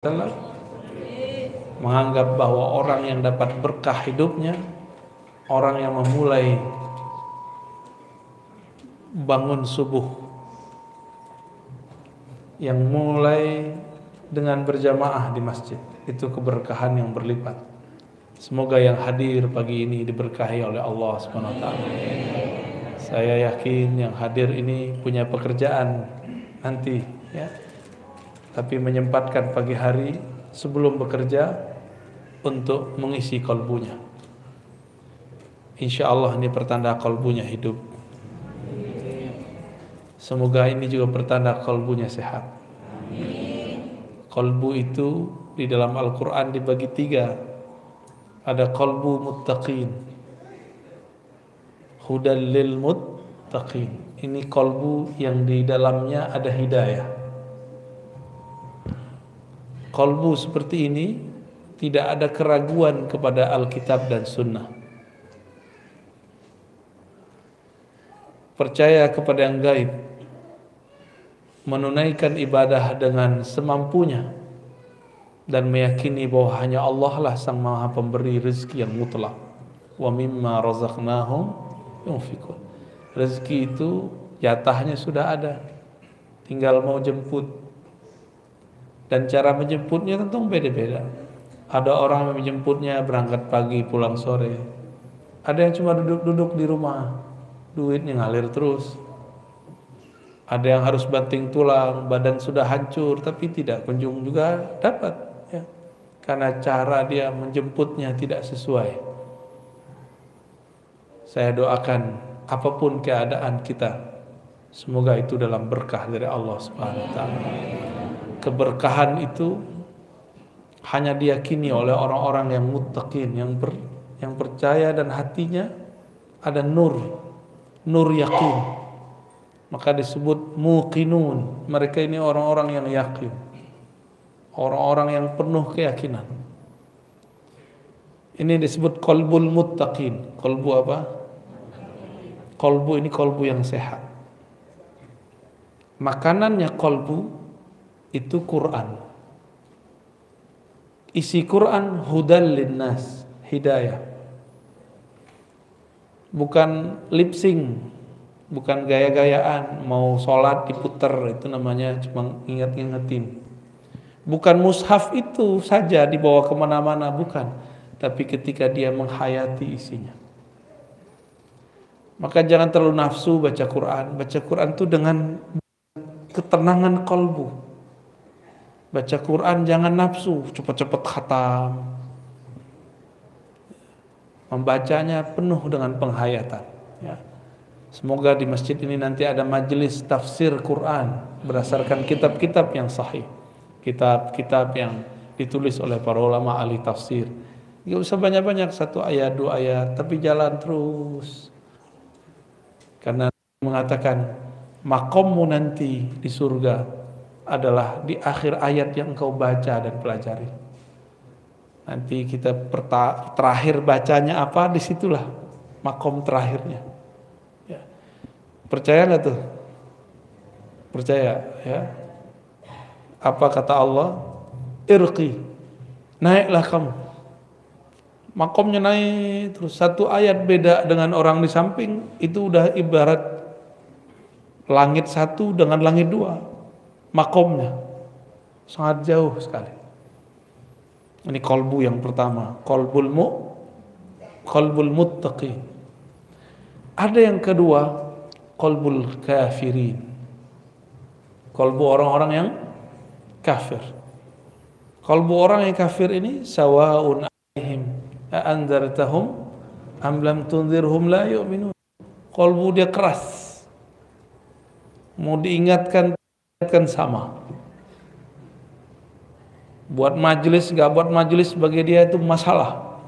Wasallam menganggap bahwa orang yang dapat berkah hidupnya orang yang memulai bangun subuh yang mulai dengan berjamaah di masjid itu keberkahan yang berlipat. Semoga yang hadir pagi ini diberkahi oleh Allah Subhanahu taala. Saya yakin yang hadir ini punya pekerjaan nanti ya tapi menyempatkan pagi hari sebelum bekerja untuk mengisi kolbunya. Insya Allah ini pertanda kolbunya hidup. Semoga ini juga pertanda kolbunya sehat. Kolbu itu di dalam Al-Quran dibagi tiga. Ada kolbu muttaqin. Hudal lil muttaqin. Ini kolbu yang di dalamnya ada hidayah kolbu seperti ini tidak ada keraguan kepada Alkitab dan Sunnah. Percaya kepada yang gaib, menunaikan ibadah dengan semampunya, dan meyakini bahwa hanya Allah lah sang maha pemberi rezeki yang mutlak. Wa mimma razaqnahum yunfikun. Rezeki itu jatahnya sudah ada, tinggal mau jemput dan cara menjemputnya tentu beda-beda. Ada orang yang menjemputnya berangkat pagi pulang sore. Ada yang cuma duduk-duduk di rumah, duitnya ngalir terus. Ada yang harus banting tulang, badan sudah hancur tapi tidak kunjung juga dapat ya. Karena cara dia menjemputnya tidak sesuai. Saya doakan apa pun keadaan kita semoga itu dalam berkah dari Allah Subhanahu wa taala keberkahan itu hanya diyakini oleh orang-orang yang muttaqin, yang ber, yang percaya dan hatinya ada nur, nur yakin. Maka disebut muqinun. Mereka ini orang-orang yang yakin. Orang-orang yang penuh keyakinan. Ini disebut kolbul muttaqin. Kolbu apa? Kolbu ini kolbu yang sehat. Makanannya kolbu itu Quran. Isi Quran hudal linnas, hidayah. Bukan lip sync, bukan gaya-gayaan, mau sholat diputer, itu namanya cuma ingat-ingetin. Bukan mushaf itu saja dibawa ke mana-mana, bukan. Tapi ketika dia menghayati isinya. Maka jangan terlalu nafsu baca Quran. Baca Quran itu dengan ketenangan kolbu Baca Quran jangan nafsu, cepat-cepat khatam. Membacanya penuh dengan penghayatan. Ya. Semoga di masjid ini nanti ada majelis tafsir Quran berdasarkan kitab-kitab yang sahih. Kitab-kitab yang ditulis oleh para ulama ahli tafsir. Gak usah banyak-banyak satu ayat dua ayat, tapi jalan terus. Karena mengatakan makommu nanti di surga adalah di akhir ayat yang engkau baca dan pelajari. Nanti kita terakhir bacanya apa, di situlah makom terakhirnya. Ya. Percaya nggak tuh? Percaya ya. Apa kata Allah? Irqi. Naiklah kamu. Makomnya naik terus satu ayat beda dengan orang di samping itu udah ibarat langit satu dengan langit dua makomnya sangat jauh sekali. Ini kolbu yang pertama, kolbul mu, kolbul muttaqi. Ada yang kedua, kolbul kafirin. Kolbu orang-orang yang kafir. Kolbu orang yang kafir ini sawaun alaihim anzartahum am lam tunzirhum la yu'minun. Kolbu dia keras. Mau diingatkan kan sama. Buat majelis nggak buat majelis bagi dia itu masalah.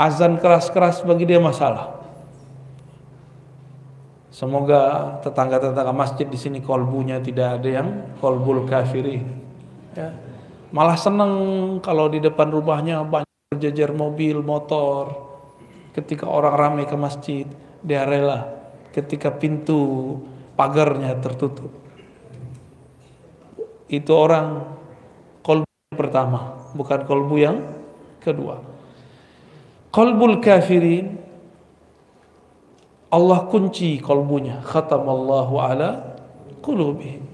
Azan keras-keras bagi dia masalah. Semoga tetangga-tetangga masjid di sini kolbunya tidak ada yang kolbul kafiri. Ya. Malah seneng kalau di depan rumahnya banyak berjejer mobil, motor. Ketika orang ramai ke masjid, dia rela. Ketika pintu pagarnya tertutup, itu orang pertama, bukan kolbu yang kedua. Kolbul kafirin Allah kunci kolbunya. Khatamallahu ala qulubihim.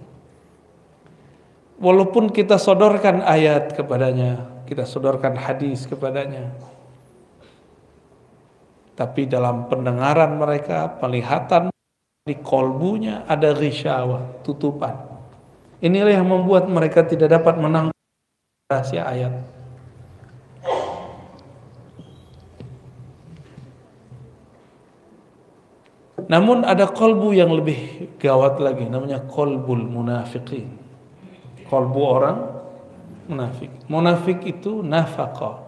Walaupun kita sodorkan ayat kepadanya, kita sodorkan hadis kepadanya, tapi dalam pendengaran mereka, penglihatan di kolbunya ada risyawa, tutupan. Inilah yang membuat mereka tidak dapat menang rahasia ayat. Namun ada kolbu yang lebih gawat lagi, namanya kolbul munafiqin. Kolbu orang munafik. Munafik itu nafkah.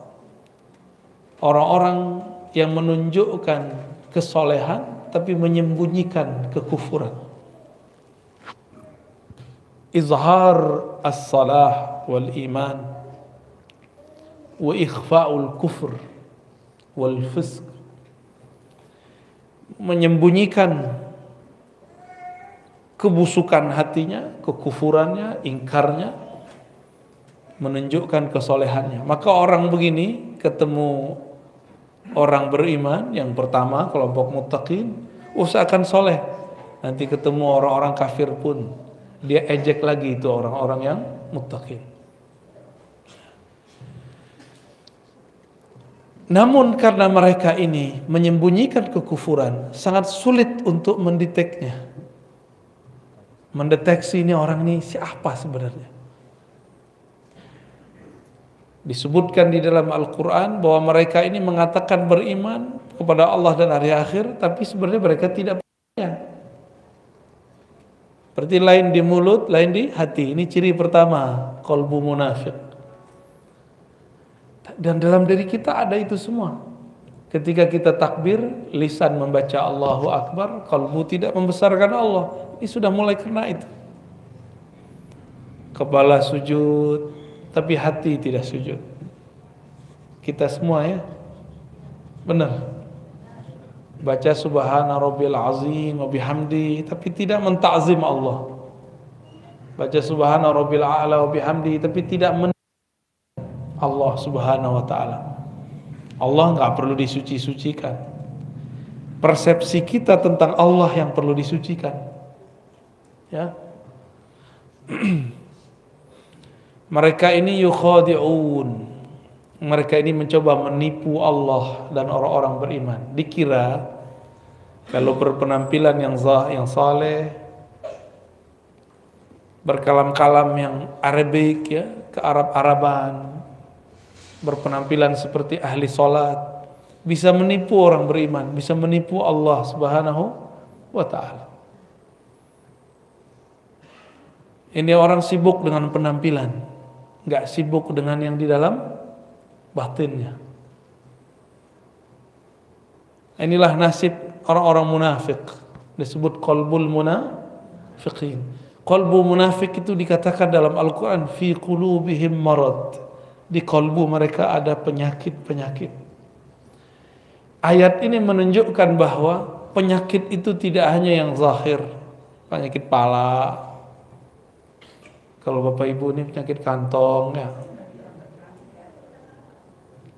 Orang-orang yang menunjukkan kesolehan tapi menyembunyikan kekufuran. Izhar as-salah wal iman wa ikhfa'ul kufr menyembunyikan kebusukan hatinya, kekufurannya, ingkarnya, menunjukkan kesolehannya. Maka orang begini ketemu orang beriman yang pertama kelompok mutakin usahakan soleh. Nanti ketemu orang-orang kafir pun dia ejek lagi itu orang-orang yang mutakin. Namun karena mereka ini menyembunyikan kekufuran, sangat sulit untuk mendeteknya. Mendeteksi ini orang ini siapa sebenarnya. Disebutkan di dalam Al-Quran bahwa mereka ini mengatakan beriman kepada Allah dan hari akhir, tapi sebenarnya mereka tidak percaya. Seperti lain di mulut, lain di hati. Ini ciri pertama, kolbu munafik. Dan dalam diri kita ada itu semua. Ketika kita takbir, lisan membaca Allahu Akbar, kalbu tidak membesarkan Allah. Ini sudah mulai kena itu. Kepala sujud, tapi hati tidak sujud. Kita semua ya. Benar. Baca subhana rabbil azim wa bihamdi, tapi tidak mentakzim Allah. Baca subhana rabbil a'la wa bihamdi, tapi tidak men Allah Subhanahu wa taala. Allah nggak perlu disuci-sucikan. Persepsi kita tentang Allah yang perlu disucikan. Ya. Mereka ini yukhadi'un. Mereka ini mencoba menipu Allah dan orang-orang beriman. Dikira kalau berpenampilan yang zah, yang saleh, berkalam-kalam yang Arabik ya, ke Arab-Araban, berpenampilan seperti ahli solat, bisa menipu orang beriman, bisa menipu Allah Subhanahu wa taala. Ini orang sibuk dengan penampilan, nggak sibuk dengan yang di dalam batinnya. Inilah nasib orang-orang munafik. Disebut kolbul munafiqin. Kolbu munafik itu dikatakan dalam Al-Quran fi qulubihim marad di kolbu mereka ada penyakit-penyakit. Ayat ini menunjukkan bahwa penyakit itu tidak hanya yang zahir, penyakit pala. Kalau Bapak Ibu ini penyakit kantong ya.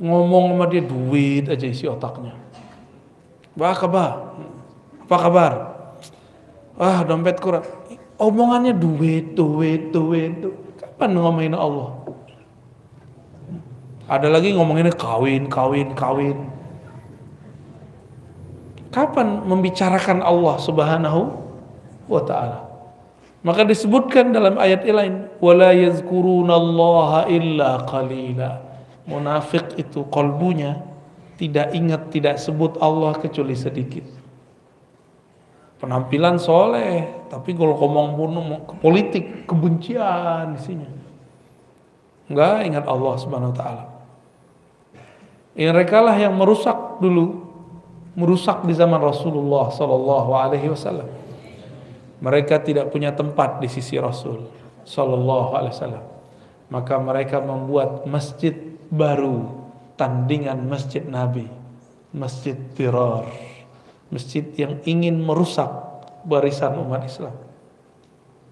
Ngomong sama dia duit aja isi otaknya. Apa kabar? Apa kabar? Ah dompet kurang. Omongannya duit, duit, duit. duit. Kapan ngomongin Allah? Ada lagi ngomonginnya kawin, kawin, kawin. Kapan membicarakan Allah Subhanahu wa taala? Maka disebutkan dalam ayat lain, wala yazkurunallaha illa qalila. Munafik itu kolbunya tidak ingat, tidak sebut Allah kecuali sedikit. Penampilan soleh, tapi kalau ngomong pun politik, kebencian isinya. Enggak ingat Allah Subhanahu wa taala. Mereka lah yang merusak dulu, merusak di zaman Rasulullah Sallallahu Alaihi Wasallam. Mereka tidak punya tempat di sisi Rasul Sallallahu Alaihi Wasallam. Maka mereka membuat masjid baru, tandingan masjid Nabi, masjid Tirar, masjid yang ingin merusak barisan umat Islam.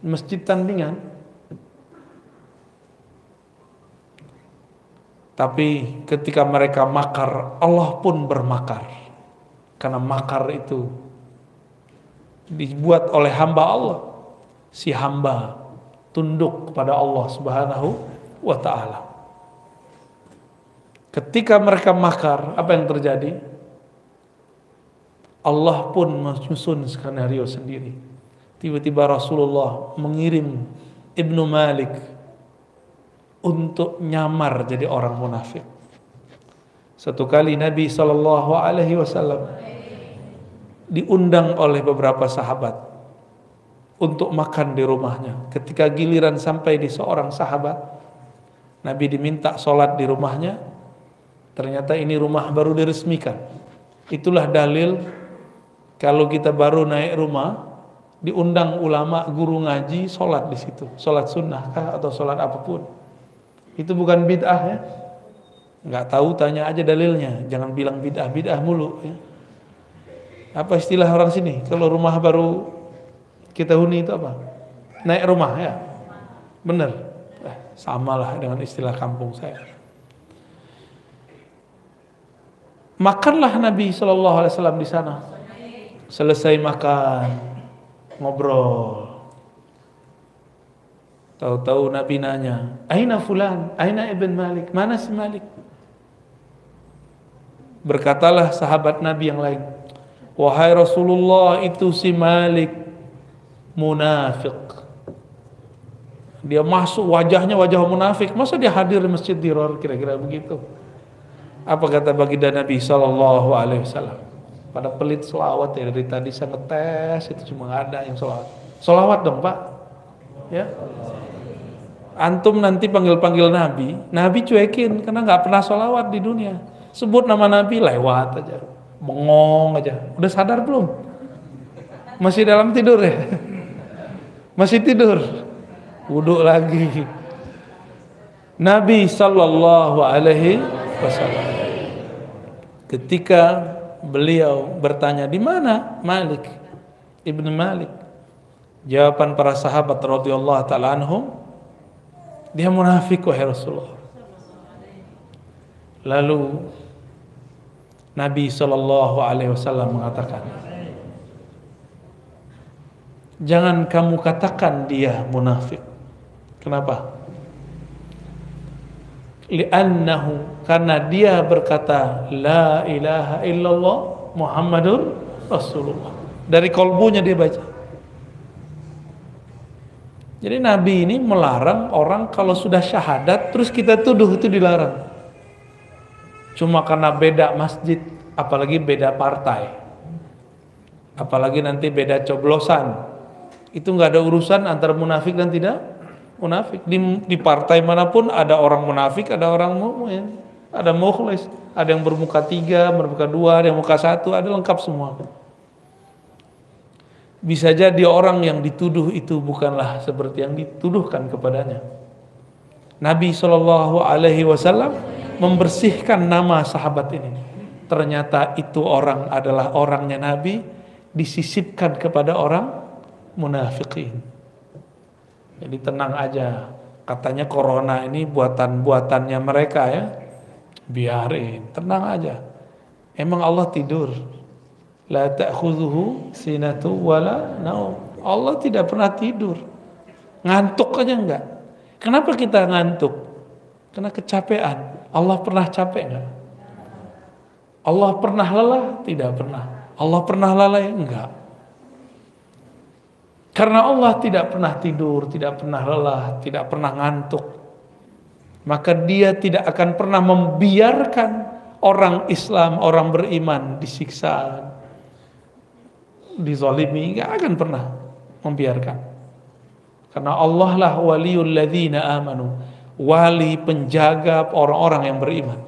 Masjid tandingan Tapi ketika mereka makar, Allah pun bermakar. Karena makar itu dibuat oleh hamba Allah. Si hamba tunduk kepada Allah Subhanahu wa taala. Ketika mereka makar, apa yang terjadi? Allah pun menyusun skenario sendiri. Tiba-tiba Rasulullah mengirim Ibnu Malik untuk nyamar jadi orang munafik. Satu kali Nabi Shallallahu Alaihi Wasallam diundang oleh beberapa sahabat untuk makan di rumahnya. Ketika giliran sampai di seorang sahabat, Nabi diminta sholat di rumahnya. Ternyata ini rumah baru diresmikan. Itulah dalil kalau kita baru naik rumah, diundang ulama, guru ngaji, sholat di situ. Sholat sunnah kah atau sholat apa pun. Itu bukan bid'ah ya. Nggak tahu tanya aja dalilnya. Jangan bilang bid'ah, bid'ah mulu. Ya. Apa istilah orang sini? Kalau rumah baru kita huni itu apa? Naik rumah ya. Bener. Eh, samalah dengan istilah kampung saya. Makanlah Nabi Shallallahu Alaihi Wasallam di sana. Selesai makan, ngobrol. Tahu-tahu Nabi nanya, Aina fulan, Aina ibn Malik, mana si Malik? Berkatalah sahabat Nabi yang lain, Wahai Rasulullah itu si Malik munafik. Dia masuk wajahnya wajah munafik. Masa dia hadir di masjid Diror kira-kira begitu? Apa kata baginda Nabi Sallallahu Alaihi Wasallam? Pada pelit selawat ya dari tadi saya ngetes itu cuma ada yang selawat. Selawat dong pak, ya. Antum nanti panggil-panggil Nabi, Nabi cuekin karena nggak pernah selawat di dunia. Sebut nama Nabi lewat aja, bengong aja. Udah sadar belum? Masih dalam tidur ya? Masih tidur? Wudhu lagi. Nabi Sallallahu Alaihi Wasallam ketika beliau bertanya di mana Malik? Ibnu Malik. Jawaban para sahabat radhiyallahu taala anhum dia munafik wahai Rasulullah. Lalu Nabi Shallallahu Alaihi Wasallam mengatakan jangan kamu katakan dia munafik. Kenapa? Li'annahu karena dia berkata la ilaha illallah Muhammadur Rasulullah. Dari kolbunya dia baca. Jadi Nabi ini melarang orang kalau sudah syahadat terus kita tuduh itu dilarang. Cuma karena beda masjid apalagi beda partai. Apalagi nanti beda coblosan. Itu nggak ada urusan antara munafik dan tidak munafik. Di, di partai mana pun ada orang munafik, ada orang mukmin, ada mukhlis, ada yang bermuka tiga, bermuka dua, ada yang muka satu, ada lengkap semua. Bisa jadi orang yang dituduh itu bukanlah seperti yang dituduhkan kepadanya. Nabi Shallallahu Alaihi Wasallam membersihkan nama sahabat ini. Ternyata itu orang adalah orangnya Nabi disisipkan kepada orang munafikin. Jadi tenang aja. Katanya corona ini buatan-buatannya mereka ya. Biarin, tenang aja. Emang Allah tidur. La ta'khudhuhu sinatu wala naum. Allah tidak pernah tidur. Ngantuk aja enggak. Kenapa kita ngantuk? Karena kecapean. Allah pernah capek enggak? Allah pernah lelah? Tidak pernah. Allah pernah lalai? Enggak. Karena Allah tidak pernah tidur, tidak pernah lelah, tidak pernah ngantuk. Maka dia tidak akan pernah membiarkan orang Islam, orang beriman disiksa, dizalimi, nggak akan pernah membiarkan. Karena Allah lah waliul ladzina amanu, wali penjaga orang-orang yang beriman.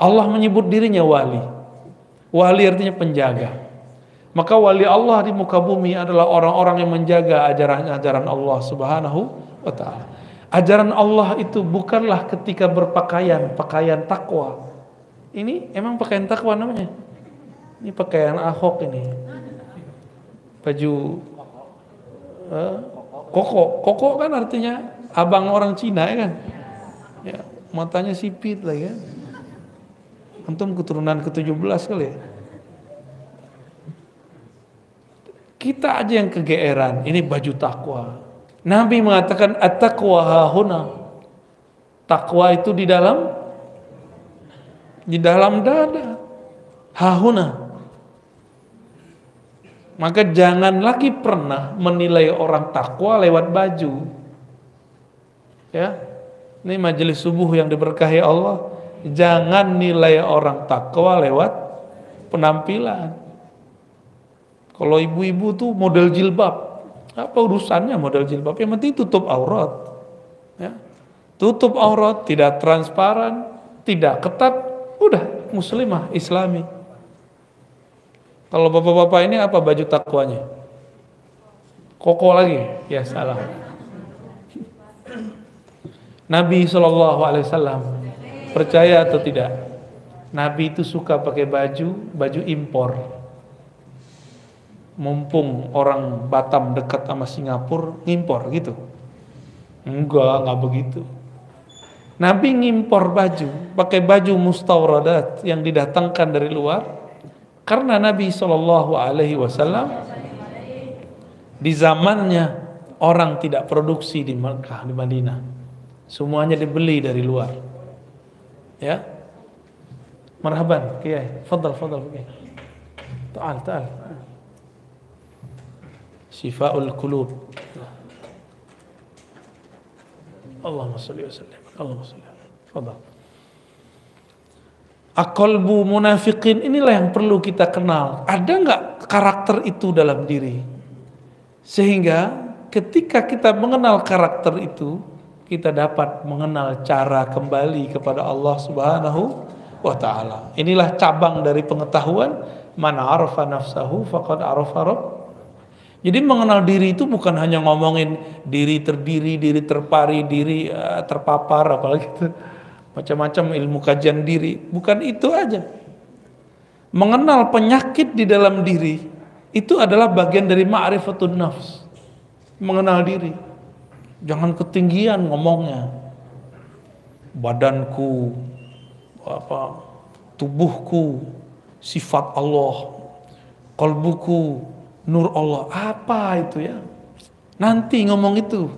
Allah menyebut dirinya wali. Wali artinya penjaga. Maka wali Allah di muka bumi adalah orang-orang yang menjaga ajaran-ajaran Allah Subhanahu wa taala. Ajaran Allah itu bukanlah ketika berpakaian, pakaian takwa. Ini emang pakaian takwa namanya. Ini pakaian Ahok ini. Baju eh, koko. Koko kan artinya abang orang Cina ya kan? Ya. matanya sipit lah ya. Antum keturunan ke-17 kali ya. Kita aja yang kegeeran, ini baju takwa. Nabi mengatakan at-taqwa hahuna. Takwa itu di dalam di dalam dada. Hahuna. Maka jangan lagi pernah menilai orang takwa lewat baju. Ya. Ini majelis subuh yang diberkahi Allah. Jangan nilai orang takwa lewat penampilan. Kalau ibu-ibu tuh model jilbab, apa urusannya model jilbab? Yang penting tutup aurat. Ya. Tutup aurat, tidak transparan, tidak ketat, udah muslimah, islami. Kalau bapak-bapak ini apa baju takwanya? Koko lagi? Ya salah. Nabi Shallallahu Alaihi Wasallam percaya atau tidak? Nabi itu suka pakai baju baju impor. Mumpung orang Batam dekat sama Singapura, ngimpor gitu. Enggak, enggak begitu. Nabi ngimpor baju, pakai baju mustawradat yang didatangkan dari luar, karena Nabi Shallallahu Alaihi Wasallam di zamannya orang tidak produksi di Mekah di Madinah, semuanya dibeli dari luar. Ya, marhaban, kiai, fadal, fadal, kiai. Taal, taal. Shifaul kulub. Allahumma salli wa sallim. Allahumma salli. Fadal. Akolbu munafikin inilah yang perlu kita kenal. Ada nggak karakter itu dalam diri? Sehingga ketika kita mengenal karakter itu, kita dapat mengenal cara kembali kepada Allah Subhanahu wa taala. Inilah cabang dari pengetahuan mana arafa nafsahu faqad arafa rabb. Jadi mengenal diri itu bukan hanya ngomongin diri terdiri, diri terpari, diri uh, terpapar apalagi itu macam-macam ilmu kajian diri, bukan itu aja. Mengenal penyakit di dalam diri itu adalah bagian dari ma'rifatun nafs. Mengenal diri. Jangan ketinggian ngomongnya. Badanku apa tubuhku sifat Allah, kalbuku nur Allah. Apa itu ya? Nanti ngomong itu.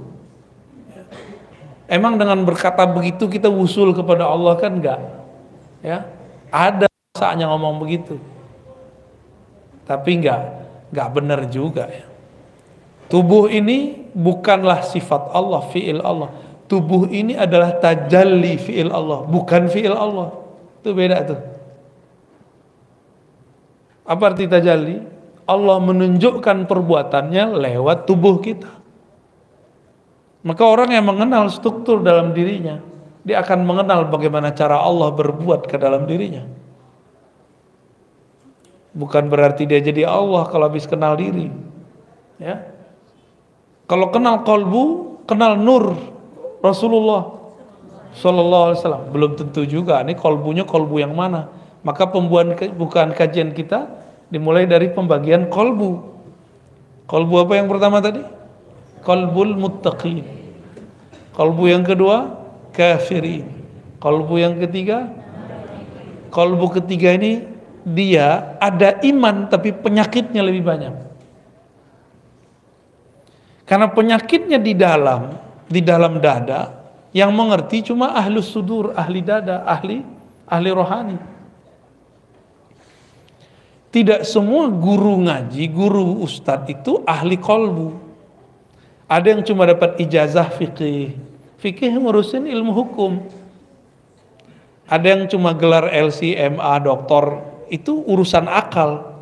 Emang dengan berkata begitu kita usul kepada Allah kan enggak? Ya. Ada saatnya ngomong begitu. Tapi enggak, enggak benar juga ya. Tubuh ini bukanlah sifat Allah, fi'il Allah. Tubuh ini adalah tajalli fi'il Allah, bukan fi'il Allah. Itu beda tuh. Apa arti tajalli? Allah menunjukkan perbuatannya lewat tubuh kita. Maka orang yang mengenal struktur dalam dirinya, dia akan mengenal bagaimana cara Allah berbuat ke dalam dirinya. Bukan berarti dia jadi Allah kalau habis kenal diri. Ya. Kalau kenal kolbu, kenal nur Rasulullah Sallallahu Alaihi Wasallam. Belum tentu juga. Ini kolbunya kolbu yang mana? Maka pembuatan bukan kajian kita dimulai dari pembagian kolbu. Kolbu apa yang pertama tadi? Qalbul muttaqin. Kalbu yang kedua kafirin. Kalbu yang ketiga kalbu ketiga ini dia ada iman tapi penyakitnya lebih banyak. Karena penyakitnya di dalam di dalam dada yang mengerti cuma ahlus sudur, ahli dada, ahli ahli rohani. Tidak semua guru ngaji, guru ustadz itu ahli kolbu. Ada yang cuma dapat ijazah fikih. Fikih ngurusin ilmu hukum. Ada yang cuma gelar LCMA doktor, itu urusan akal.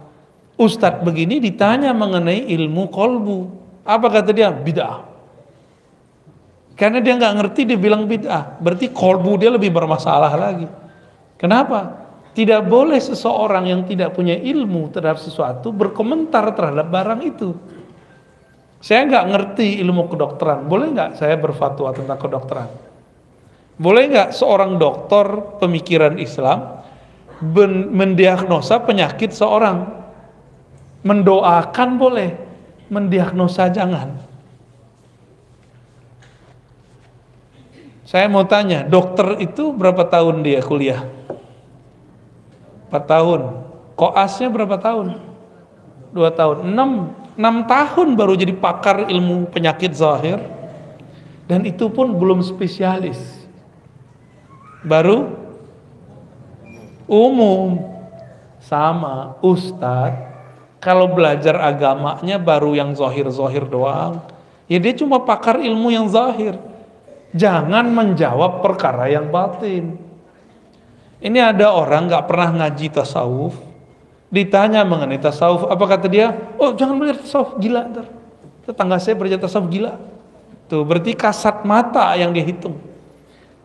Ustadz begini ditanya mengenai ilmu kolbu. Apa kata dia? Bid'ah. Karena dia nggak ngerti dia bilang bid'ah. Berarti kolbu dia lebih bermasalah lagi. Kenapa? Tidak boleh seseorang yang tidak punya ilmu terhadap sesuatu berkomentar terhadap barang itu. Saya nggak ngerti ilmu kedokteran. Boleh nggak saya berfatwa tentang kedokteran? Boleh nggak seorang dokter pemikiran Islam mendiagnosa penyakit seorang? Mendoakan boleh, mendiagnosa jangan. Saya mau tanya, dokter itu berapa tahun dia kuliah? 4 tahun. Koasnya berapa tahun? 2 tahun. 6, 6 tahun baru jadi pakar ilmu penyakit zahir. Dan itu pun belum spesialis. Baru umum. Sama ustadz. Kalau belajar agamanya baru yang zahir-zahir doang. Ya dia cuma pakar ilmu yang zahir Jangan menjawab perkara yang batin. Ini ada orang nggak pernah ngaji tasawuf, ditanya mengenai tasawuf, apa kata dia? Oh jangan belajar tasawuf, gila ntar. Tetangga saya belajar tasawuf gila. Tuh berarti kasat mata yang dihitung.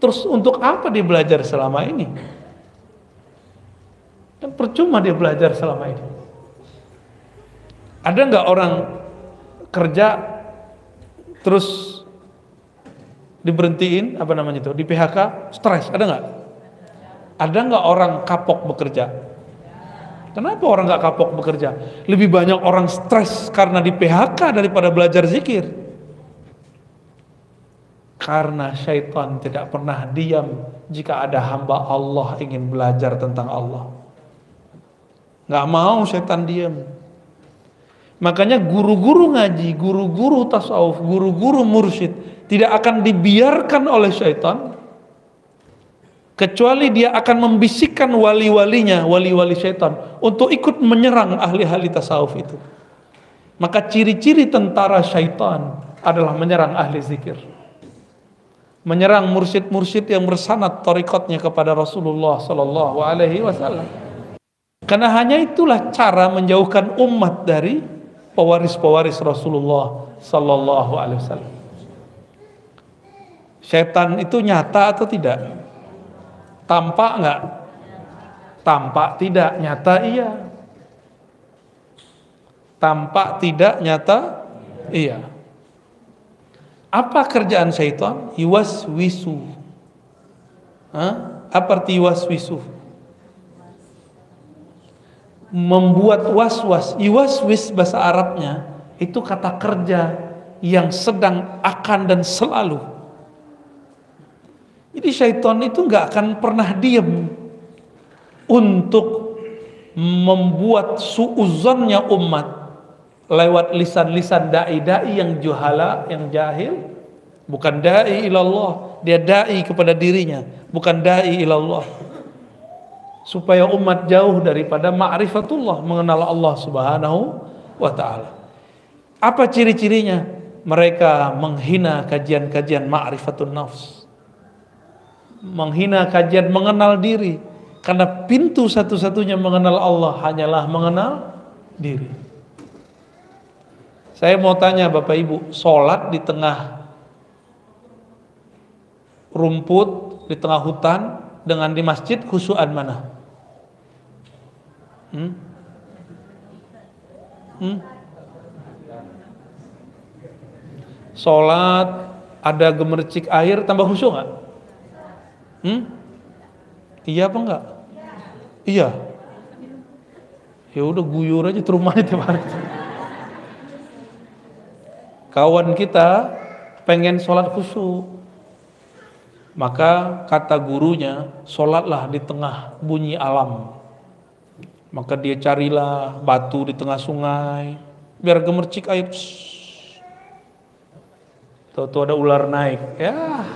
Terus untuk apa dia belajar selama ini? Kan percuma dia belajar selama ini. Ada nggak orang kerja terus diberhentiin apa namanya itu di PHK stres ada nggak ada nggak orang kapok bekerja? Kenapa orang nggak kapok bekerja? Lebih banyak orang stres karena di PHK daripada belajar zikir. Karena syaitan tidak pernah diam jika ada hamba Allah ingin belajar tentang Allah. Nggak mau syaitan diam. Makanya guru-guru ngaji guru-guru tasawuf guru-guru mursyid tidak akan dibiarkan oleh syaitan kecuali dia akan membisikkan wali-walinya, wali-wali syaitan untuk ikut menyerang ahli-ahli tasawuf itu. Maka ciri-ciri tentara syaitan adalah menyerang ahli zikir. Menyerang mursyid-mursyid yang bersanad tarikatnya kepada Rasulullah sallallahu alaihi wasallam. Karena hanya itulah cara menjauhkan umat dari pewaris-pewaris Rasulullah sallallahu alaihi wasallam. Setan itu nyata atau tidak? Tampak nggak? Tampak tidak, nyata iya. Tampak tidak, nyata iya. Apa kerjaan syaitan? Iwas wisu. Apa arti wisu? Membuat was-was. Iwas wis bahasa Arabnya itu kata kerja yang sedang akan dan selalu jadi syaitan itu nggak akan pernah diem untuk membuat suuzonnya umat lewat lisan-lisan dai-dai yang juhala, yang jahil. Bukan dai ilallah, dia dai kepada dirinya, bukan dai ilallah. Supaya umat jauh daripada ma'rifatullah, mengenal Allah Subhanahu wa taala. Apa ciri-cirinya? Mereka menghina kajian-kajian ma'rifatun nafs menghina kajian mengenal diri karena pintu satu-satunya mengenal Allah hanyalah mengenal diri. Saya mau tanya Bapak Ibu, sholat di tengah rumput, di tengah hutan dengan di masjid khusyuan mana? Hmm? Hmm? Sholat ada gemercik air tambah khusyuk nggak? Hmm? Iya apa enggak? Iya. Ya udah guyur aja ke rumahnya tiap hari. Kawan kita pengen sholat khusyuk. Maka kata gurunya, sholatlah di tengah bunyi alam. Maka dia carilah batu di tengah sungai, biar gemercik air. Tuh-tuh ada ular naik, ya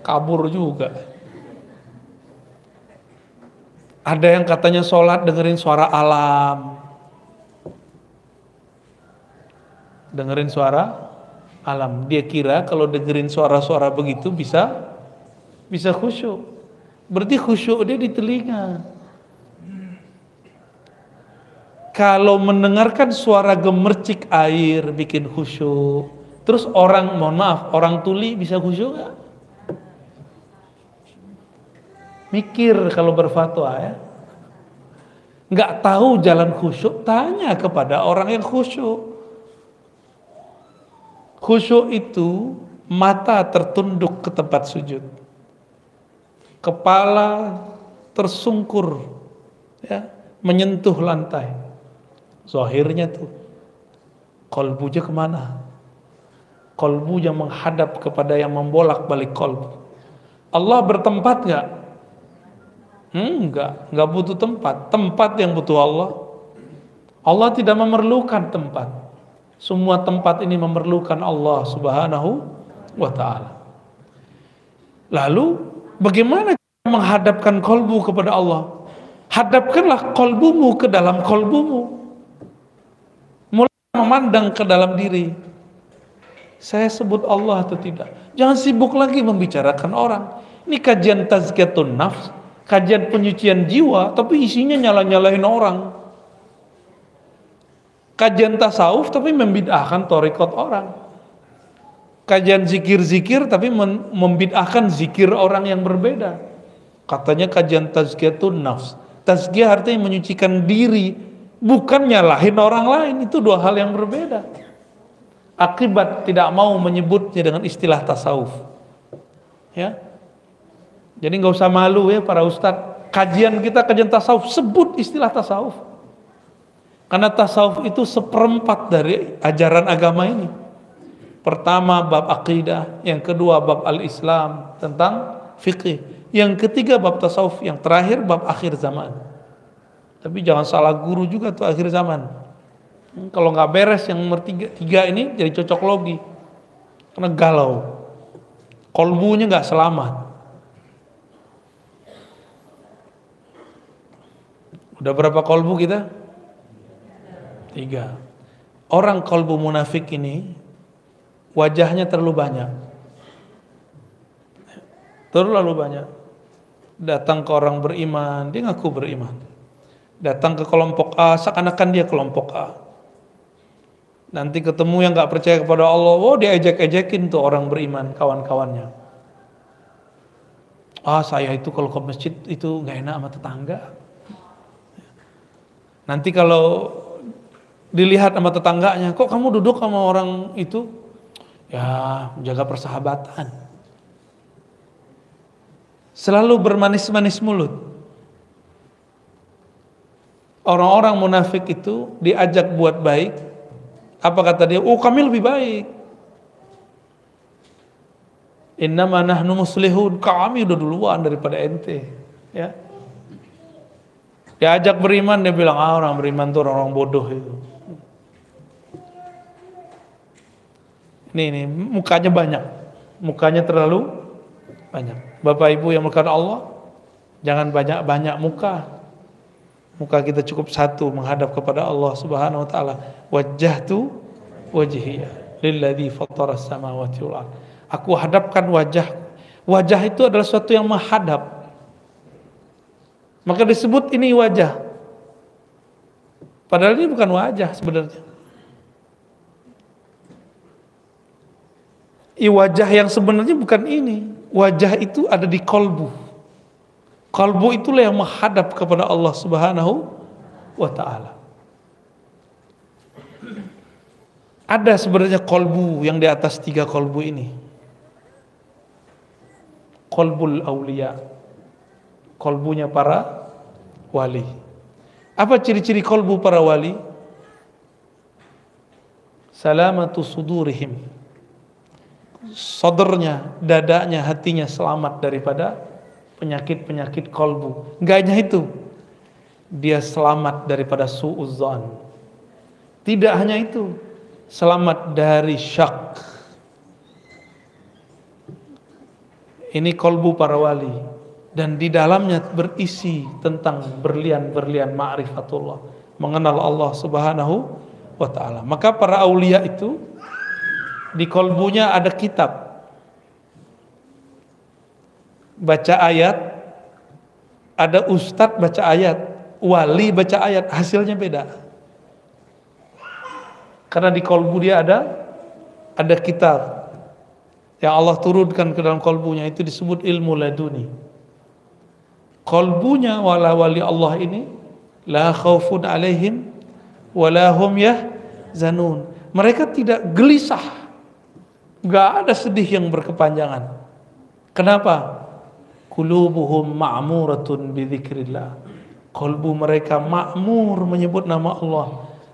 kabur juga. Ada yang katanya sholat dengerin suara alam. Dengerin suara alam. Dia kira kalau dengerin suara-suara begitu bisa bisa khusyuk. Berarti khusyuk dia di telinga. Kalau mendengarkan suara gemercik air bikin khusyuk. Terus orang, mohon maaf, orang tuli bisa khusyuk gak? Mikir kalau berfatwa ya. Nggak tahu jalan khusyuk, tanya kepada orang yang khusyuk. Khusyuk itu mata tertunduk ke tempat sujud. Kepala tersungkur ya, menyentuh lantai. Zahirnya tuh kolbunya ke mana? Kolbunya menghadap kepada yang membolak balik kolbu Allah bertempat nggak? Hmm, enggak, enggak butuh tempat. Tempat yang butuh Allah. Allah tidak memerlukan tempat. Semua tempat ini memerlukan Allah Subhanahu wa taala. Lalu bagaimana menghadapkan kolbu kepada Allah? Hadapkanlah kolbumu ke dalam kolbumu. Mulai memandang ke dalam diri. Saya sebut Allah atau tidak? Jangan sibuk lagi membicarakan orang. Ini kajian tazkiyatun nafs, kajian penyucian jiwa, tapi isinya nyala-nyalahin orang. Kajian tasawuf tapi membid'ahkan torikot orang. Kajian zikir-zikir tapi membid'ahkan zikir orang yang berbeda. Katanya kajian tazkiyatun nafs. Tazkiyah artinya menyucikan diri, bukan nyalahin orang lain. Itu dua hal yang berbeda akibat tidak mau menyebutnya dengan istilah tasawuf. Ya. Jadi nggak usah malu ya para ustadz. Kajian kita kajian tasawuf sebut istilah tasawuf. Karena tasawuf itu seperempat dari ajaran agama ini. Pertama bab akidah, yang kedua bab al-Islam tentang fikih, yang ketiga bab tasawuf, yang terakhir bab akhir zaman. Tapi jangan salah guru juga tuh akhir zaman. Hmm, kalau nggak beres yang nomor tiga, tiga ini jadi cocok logi. Karena galau. Kolbunya nggak selamat. Udah berapa kolbu kita? Tiga. Orang kolbu munafik ini wajahnya terlalu banyak. Terlalu banyak. Datang ke orang beriman, dia ngaku beriman. Datang ke kelompok A, seakan-akan dia kelompok A. Nanti ketemu yang nggak percaya kepada Allah, oh dia ejek-ejekin tuh orang beriman, kawan-kawannya. Ah saya itu kalau ke masjid itu nggak enak sama tetangga. Nanti kalau dilihat sama tetangganya, kok kamu duduk sama orang itu? Ya jaga persahabatan. Selalu bermanis-manis mulut. Orang-orang munafik itu diajak buat baik, apa kata dia? Oh kami lebih baik. Innama nahnu muslihun. Kami udah duluan daripada ente. Ya. Diajak beriman dia bilang ah orang beriman tuh orang, -orang bodoh itu. Ini ini mukanya banyak. Mukanya terlalu banyak. Bapak Ibu yang melakukan Allah, jangan banyak-banyak muka muka kita cukup satu menghadap kepada Allah Subhanahu wa taala wajjahtu wajhiya lilladzi fattara samawati wal aku hadapkan wajah wajah itu adalah sesuatu yang menghadap maka disebut ini wajah padahal ini bukan wajah sebenarnya wajah yang sebenarnya bukan ini wajah itu ada di kolbu Kalbu itulah yang menghadap kepada Allah Subhanahu wa taala. Ada sebenarnya kolbu yang di atas tiga kolbu ini. Kolbul aulia. Kolbunya para wali. Apa ciri-ciri kolbu para wali? Salamatu sudurihim. Sodernya, dadanya, hatinya selamat daripada penyakit-penyakit kolbu. Enggak hanya itu. Dia selamat daripada suuzon. Tidak hanya itu. Selamat dari syak. Ini kolbu para wali. Dan di dalamnya berisi tentang berlian-berlian ma'rifatullah. Mengenal Allah subhanahu wa ta'ala. Maka para aulia itu di kolbunya ada kitab baca ayat, ada ustadz baca ayat, wali baca ayat, hasilnya beda. Karena di kolbu dia ada ada kitab yang Allah turunkan ke dalam kolbunya itu disebut ilmu laduni. Kolbunya wala wali Allah ini la khaufun alaihim wala hum yahzanun. Mereka tidak gelisah. Gak ada sedih yang berkepanjangan. Kenapa? Kulubuhum ma'muratun bidzikrillah. Kolbu mereka makmur menyebut nama Allah.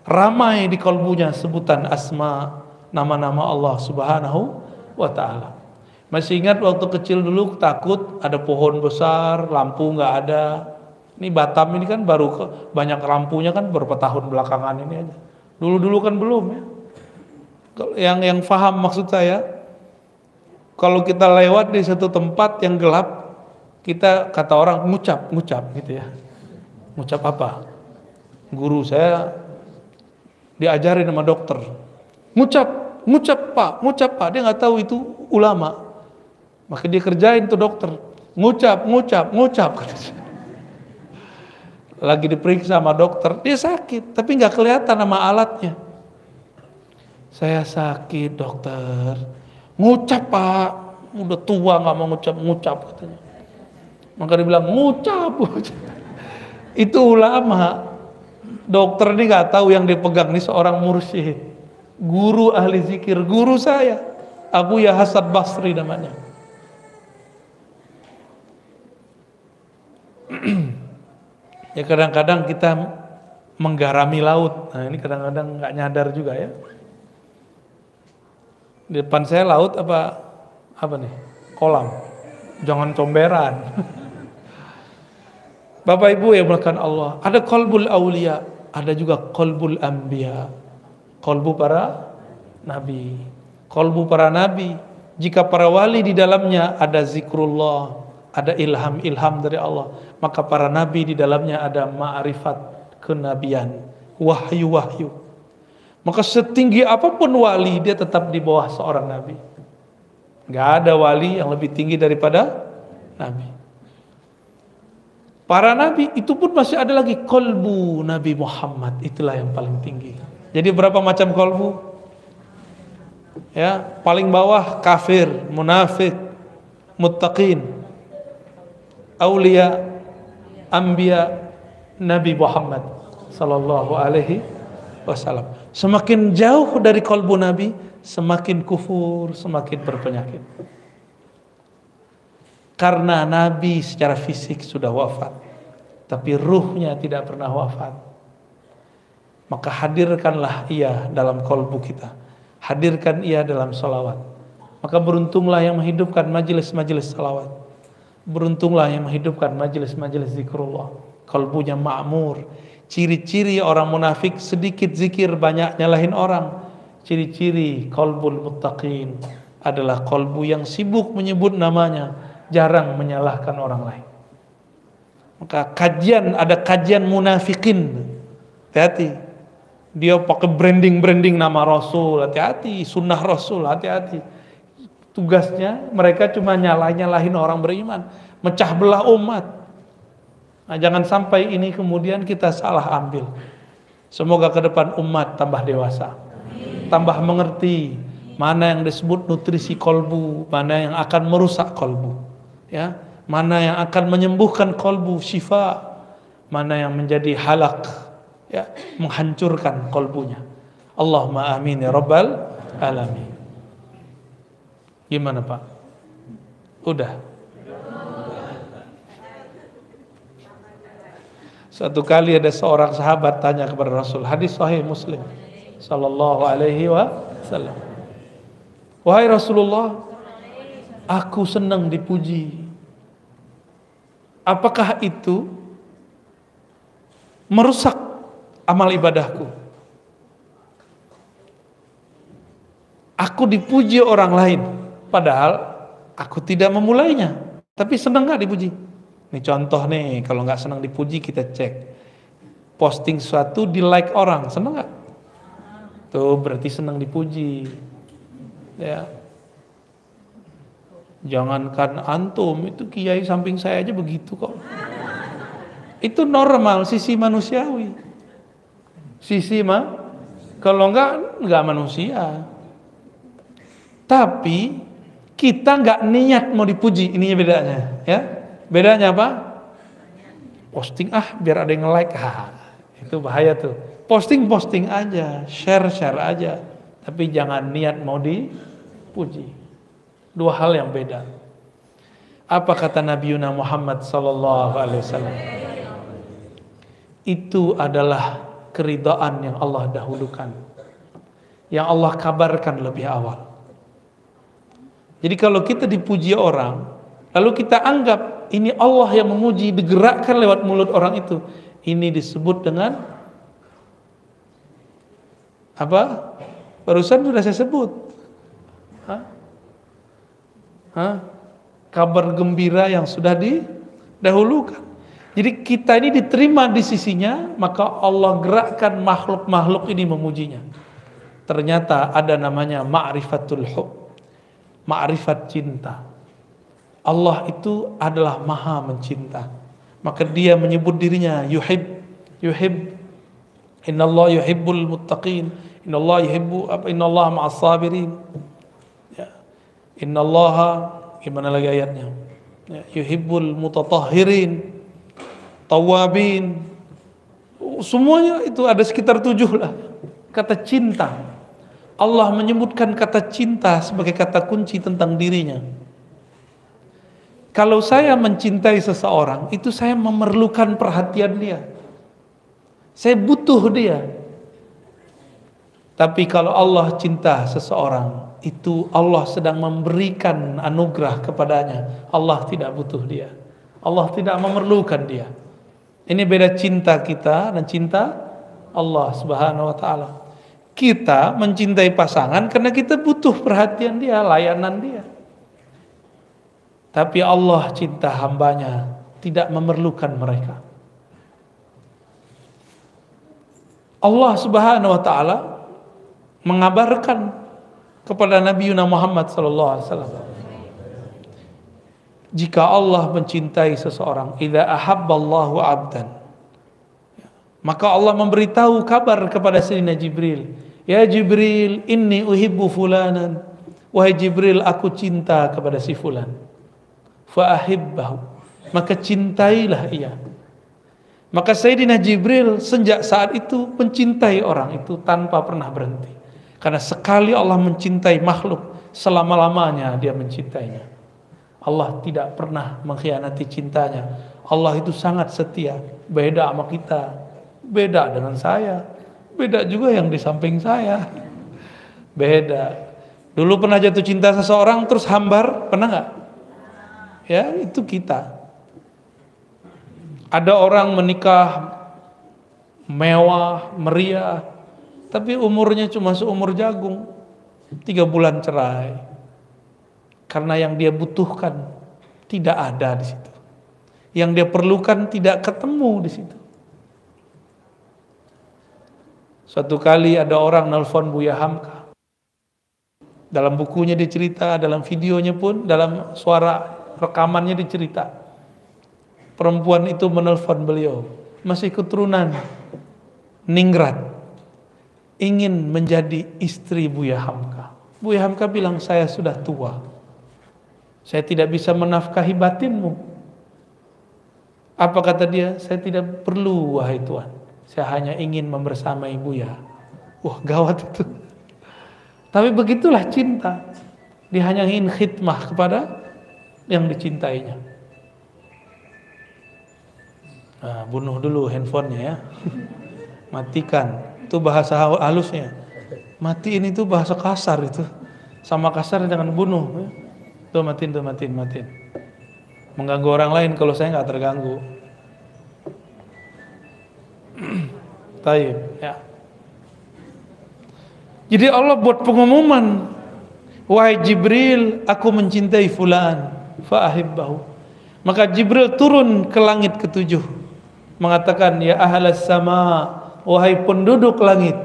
Ramai di kolbunya sebutan asma nama-nama Allah Subhanahu wa taala. Masih ingat waktu kecil dulu takut ada pohon besar, lampu nggak ada. Ini Batam ini kan baru ke, banyak lampunya kan beberapa tahun belakangan ini aja. Dulu-dulu kan belum ya. Yang yang faham maksud saya, kalau kita lewat di satu tempat yang gelap, kita kata orang ngucap, ngucap gitu ya. Ngucap apa? Guru saya diajarin sama dokter. Ngucap, ngucap pak, ngucap pak. Dia nggak tahu itu ulama. Maka dia kerjain tuh dokter. Ngucap, ngucap, ngucap. Lagi diperiksa sama dokter, dia sakit, tapi nggak kelihatan nama alatnya. Saya sakit dokter. Ngucap pak, udah tua nggak mau ngucap, ngucap katanya. Maka dia bilang ngucap. Itu ulama. Dokter ini nggak tahu yang dipegang ini seorang mursyid. Guru ahli zikir, guru saya. Abu Yahasad Basri namanya. ya kadang-kadang kita menggarami laut. Nah ini kadang-kadang nggak nyadar juga ya. Di depan saya laut apa apa nih? Kolam. Jangan comberan. Bapak Ibu yang melakukan Allah, ada kolbul aulia, ada juga kolbul ambia. Kolbu para nabi. Kolbu para nabi. Jika para wali di dalamnya ada zikrullah, ada ilham-ilham dari Allah, maka para nabi di dalamnya ada ma'rifat kenabian, wahyu-wahyu. Maka setinggi apa pun wali dia tetap di bawah seorang nabi. Gak ada wali yang lebih tinggi daripada nabi. Para nabi itu pun masih ada lagi kolbu Nabi Muhammad itulah yang paling tinggi. Jadi berapa macam kolbu? Ya, paling bawah kafir, munafik, muttaqin, aulia, ambia, Nabi Muhammad sallallahu alaihi wasallam. Semakin jauh dari kolbu Nabi, semakin kufur, semakin berpenyakit. Karena Nabi secara fisik sudah wafat, tapi ruhnya tidak pernah wafat. Maka hadirkanlah ia dalam kolbu kita. Hadirkan ia dalam salawat. Maka beruntunglah yang menghidupkan majelis-majelis salawat Beruntunglah yang menghidupkan majelis-majelis zikrullah. Kalbunya makmur. Ciri-ciri orang munafik sedikit zikir banyak nyalahin orang. Ciri-ciri kalbul muttaqin adalah kalbu yang sibuk menyebut namanya, jarang menyalahkan orang lain. Maka kajian ada kajian munafikin. Hati-hati. Dia pakai branding-branding nama Rasul, hati-hati, sunnah Rasul, hati-hati Tugasnya mereka cuma nyalah-nyalahin orang beriman, mecah belah umat. Nah, jangan sampai ini kemudian kita salah ambil. Semoga ke depan umat tambah dewasa, tambah mengerti mana yang disebut nutrisi kolbu, mana yang akan merusak kolbu, ya, mana yang akan menyembuhkan kolbu, syifa, mana yang menjadi halak, ya, menghancurkan kolbunya. Allahumma amin ya rabbal alamin. Gimana Pak? Udah. Suatu kali ada seorang sahabat tanya kepada Rasul, hadis sahih Muslim sallallahu alaihi wasallam. Wahai Rasulullah, aku senang dipuji. Apakah itu merusak amal ibadahku? Aku dipuji orang lain. Padahal aku tidak memulainya, tapi senang nggak dipuji? Ini contoh nih, kalau nggak senang dipuji kita cek. Posting sesuatu di like orang, senang nggak? Tuh berarti senang dipuji. Ya. Jangankan antum, itu kiai samping saya aja begitu kok. Itu normal, sisi manusiawi. Sisi mah, kalau enggak, enggak manusia. Tapi kita nggak niat mau dipuji, ininya bedanya, ya. Bedanya apa? Posting ah biar ada yang like, ah, itu bahaya tuh. Posting posting aja, share share aja, tapi jangan niat mau dipuji. Dua hal yang beda. Apa kata Nabi Yuna Muhammad Sallallahu Alaihi Wasallam? Itu adalah keridaan yang Allah dahulukan, yang Allah kabarkan lebih awal. Jadi kalau kita dipuji orang, lalu kita anggap ini Allah yang memuji digerakkan lewat mulut orang itu, ini disebut dengan apa? Barusan sudah saya sebut. Hah? Hah? Kabar gembira yang sudah didahulukan. Jadi kita ini diterima di sisinya, maka Allah gerakkan makhluk-makhluk ini memujinya. Ternyata ada namanya ma'rifatul hub. Ma'rifat cinta. Allah itu adalah maha mencinta. Maka dia menyebut dirinya yuhib. Yuhib. Inna Allah yuhibbul muttaqin. Inna Allah yuhibbu? Inna Allah ma'as sabirin. Ya. Inna Allah gimana lagi ayatnya? Ya. Yuhibbul mutatahhirin tawabin semuanya itu ada sekitar tujuh lah kata cinta Allah menyebutkan kata cinta sebagai kata kunci tentang dirinya. Kalau saya mencintai seseorang itu saya memerlukan perhatian dia. Saya butuh dia. Tapi kalau Allah cinta seseorang itu Allah sedang memberikan anugerah kepadanya. Allah tidak butuh dia. Allah tidak memerlukan dia. Ini beda cinta kita dan cinta Allah Subhanahu wa taala. Kita mencintai pasangan karena kita butuh perhatian dia, layanan dia. Tapi Allah cinta hambanya tidak memerlukan mereka. Allah Subhanahu wa taala mengabarkan kepada Nabi Muhammad sallallahu alaihi wasallam jika Allah mencintai seseorang idza ahabballahu abdan maka Allah memberitahu kabar kepada Sayyidina Jibril ya Jibril inni uhibbu fulanan wahai Jibril aku cinta kepada si fulan fa ahibbahu maka cintailah ia maka Sayyidina Jibril sejak saat itu mencintai orang itu tanpa pernah berhenti karena sekali Allah mencintai makhluk selama-lamanya dia mencintainya Allah tidak pernah mengkhianati cintanya. Allah itu sangat setia. Beda sama kita. Beda dengan saya. Beda juga yang di samping saya. Beda. Dulu pernah jatuh cinta seseorang terus hambar, pernah nggak? Ya, itu kita. Ada orang menikah mewah, meriah, tapi umurnya cuma seumur jagung. Tiga bulan cerai karena yang dia butuhkan tidak ada di situ. Yang dia perlukan tidak ketemu di situ. Suatu kali ada orang nelfon Buya Hamka. Dalam bukunya dicerita, dalam videonya pun, dalam suara rekamannya dicerita. Perempuan itu menelpon beliau. Masih keturunan Ningrat. Ingin menjadi istri Buya Hamka. Buya Hamka bilang, saya sudah tua saya tidak bisa menafkahi batinmu. Apa kata dia? Saya tidak perlu wahai Tuhan. Saya hanya ingin membersamai ibu ya. Wah gawat itu. Tapi begitulah cinta. Dia hanya ingin khidmah kepada yang dicintainya. Nah, bunuh dulu handphonenya ya. Matikan. Itu bahasa halusnya. Matiin itu bahasa kasar itu. Sama kasar dengan bunuh. Tuh matiin, tuh matiin, matiin. Mengganggu orang lain kalau saya nggak terganggu. Taib, ya. Jadi Allah buat pengumuman, wahai Jibril, aku mencintai fulan, fa'ahibbahu. Maka Jibril turun ke langit ketujuh, mengatakan, ya ahlas sama, wahai penduduk langit,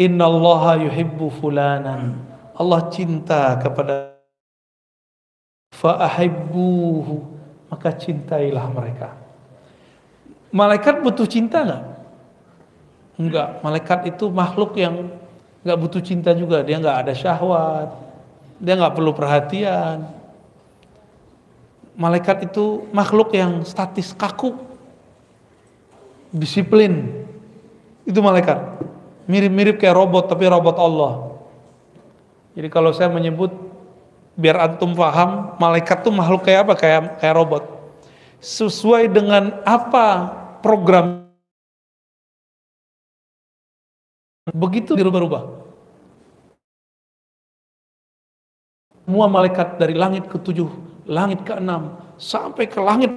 innallaha yuhibbu fulanan. Allah cinta kepada fa'ahibbuhu maka cintailah mereka malaikat butuh cinta nggak? Enggak malaikat itu makhluk yang nggak butuh cinta juga. Dia nggak ada syahwat. Dia nggak perlu perhatian. Malaikat itu makhluk yang statis kaku. Disiplin. Itu malaikat. Mirip-mirip kayak robot tapi robot Allah. Jadi kalau saya menyebut biar antum paham malaikat tuh makhluk kayak apa? Kayak kayak robot. Sesuai dengan apa program begitu dirubah-rubah semua malaikat dari langit ketujuh, langit keenam, sampai ke langit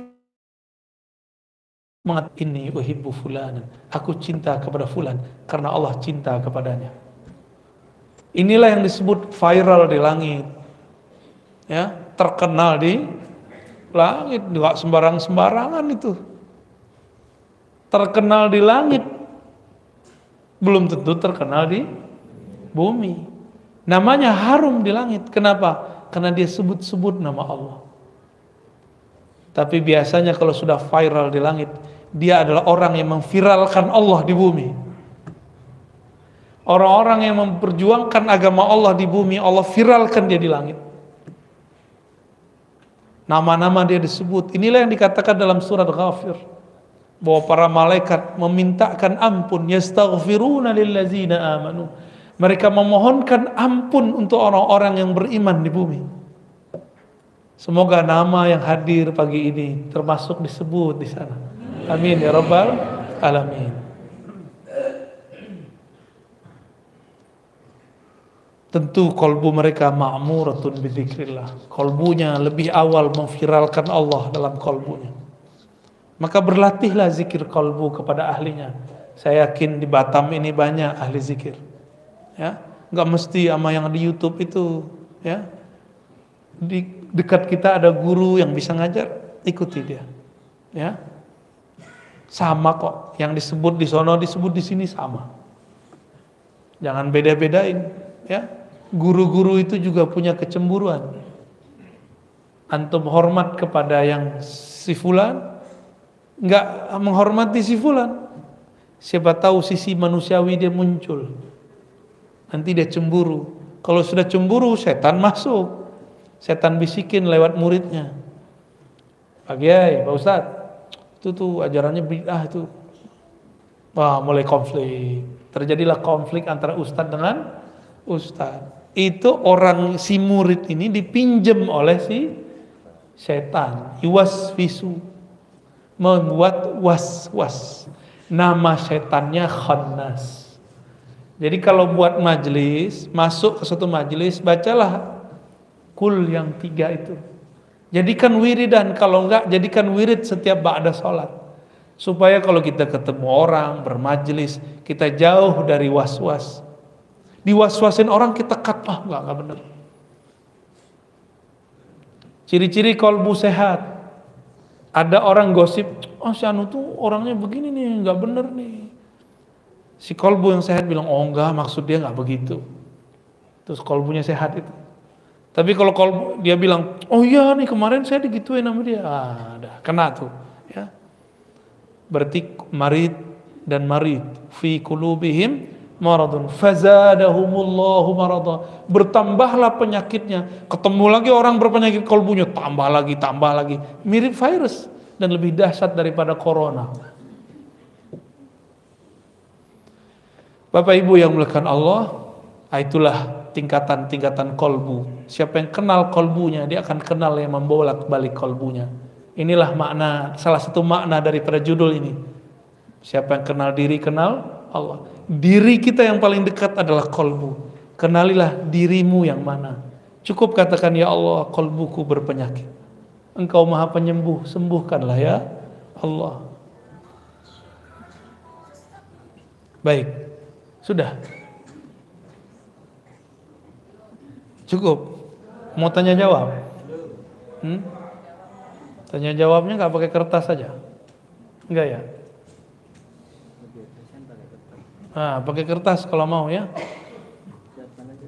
mengat ini uhibbu fulanan. Aku cinta kepada fulan karena Allah cinta kepadanya. Inilah yang disebut viral di langit. Ya, terkenal di langit, enggak sembarang-sembarangan itu. Terkenal di langit belum tentu terkenal di bumi. Namanya harum di langit. Kenapa? Karena dia sebut-sebut nama Allah. Tapi biasanya kalau sudah viral di langit, dia adalah orang yang memviralkan Allah di bumi. Orang-orang yang memperjuangkan agama Allah di bumi, Allah viralkan dia di langit. Nama-nama dia disebut. Inilah yang dikatakan dalam surat Ghafir bahwa para malaikat memintakan ampun. Yastaghfiruna lillazina amanu. Mereka memohonkan ampun untuk orang-orang yang beriman di bumi. Semoga nama yang hadir pagi ini termasuk disebut di sana. Amin ya rabbal alamin. Tentu kolbu mereka ma'muratun bidzikrillah kolbunya lebih awal memviralkan Allah dalam kolbunya maka berlatihlah zikir kalbu kepada ahlinya. Saya yakin di Batam ini banyak ahli zikir. Ya, nggak mesti sama yang di YouTube itu, ya. Di dekat kita ada guru yang bisa ngajar, ikuti dia. Ya. Sama kok, yang disebut di sono disebut di sini sama. Jangan beda-bedain, ya. Guru-guru itu juga punya kecemburuan. Antum hormat kepada yang si fulan, nggak menghormati si fulan. Siapa tahu sisi manusiawi dia muncul. Nanti dia cemburu. Kalau sudah cemburu, setan masuk. Setan bisikin lewat muridnya. Pak Kiai, Pak Ustad, itu tuh ajarannya bid'ah itu. Wah, mulai konflik. Terjadilah konflik antara ustadz dengan ustadz. Itu orang si murid ini dipinjem oleh si setan. Iwas visu membuat was-was. Nama setannya Khannas. Jadi kalau buat majelis, masuk ke suatu majelis, bacalah kul yang tiga itu. Jadikan wiridan, kalau enggak jadikan wirid setiap ba'da sholat. Supaya kalau kita ketemu orang, bermajelis, kita jauh dari was-was. Diwas-wasin orang kita cut, ah enggak, enggak benar. Ciri-ciri kolbu sehat, ada orang gosip, oh si Anu tuh orangnya begini nih, nggak bener nih. Si kolbu yang sehat bilang, oh enggak, maksud dia nggak begitu. Terus kolbunya sehat itu. Tapi kalau kolbu dia bilang, oh iya nih kemarin saya digituin sama dia, ah, ada kena tuh. Ya. Berarti marid dan marid fi kulubihim maradun. Fazadahumullahu marada. Bertambahlah penyakitnya. Ketemu lagi orang berpenyakit kolbunya. Tambah lagi tambah lagi. Mirip virus dan lebih dahsyat daripada corona. Bapak Ibu yang melakukan Allah ah, itulah tingkatan-tingkatan kolbu. Siapa yang kenal kolbunya dia akan kenal yang membolak balik kolbunya. Inilah makna salah satu makna daripada judul ini. Siapa yang kenal diri kenal Allah. Diri kita yang paling dekat adalah kolbu. Kenalilah dirimu yang mana. Cukup katakan ya Allah kolbuku berpenyakit. Engkau maha penyembuh, sembuhkanlah ya Allah. Baik, sudah. Cukup. Mau tanya jawab? Hmm? Tanya jawabnya nggak pakai kertas saja? Enggak ya? Nah, pakai kertas kalau mau ya.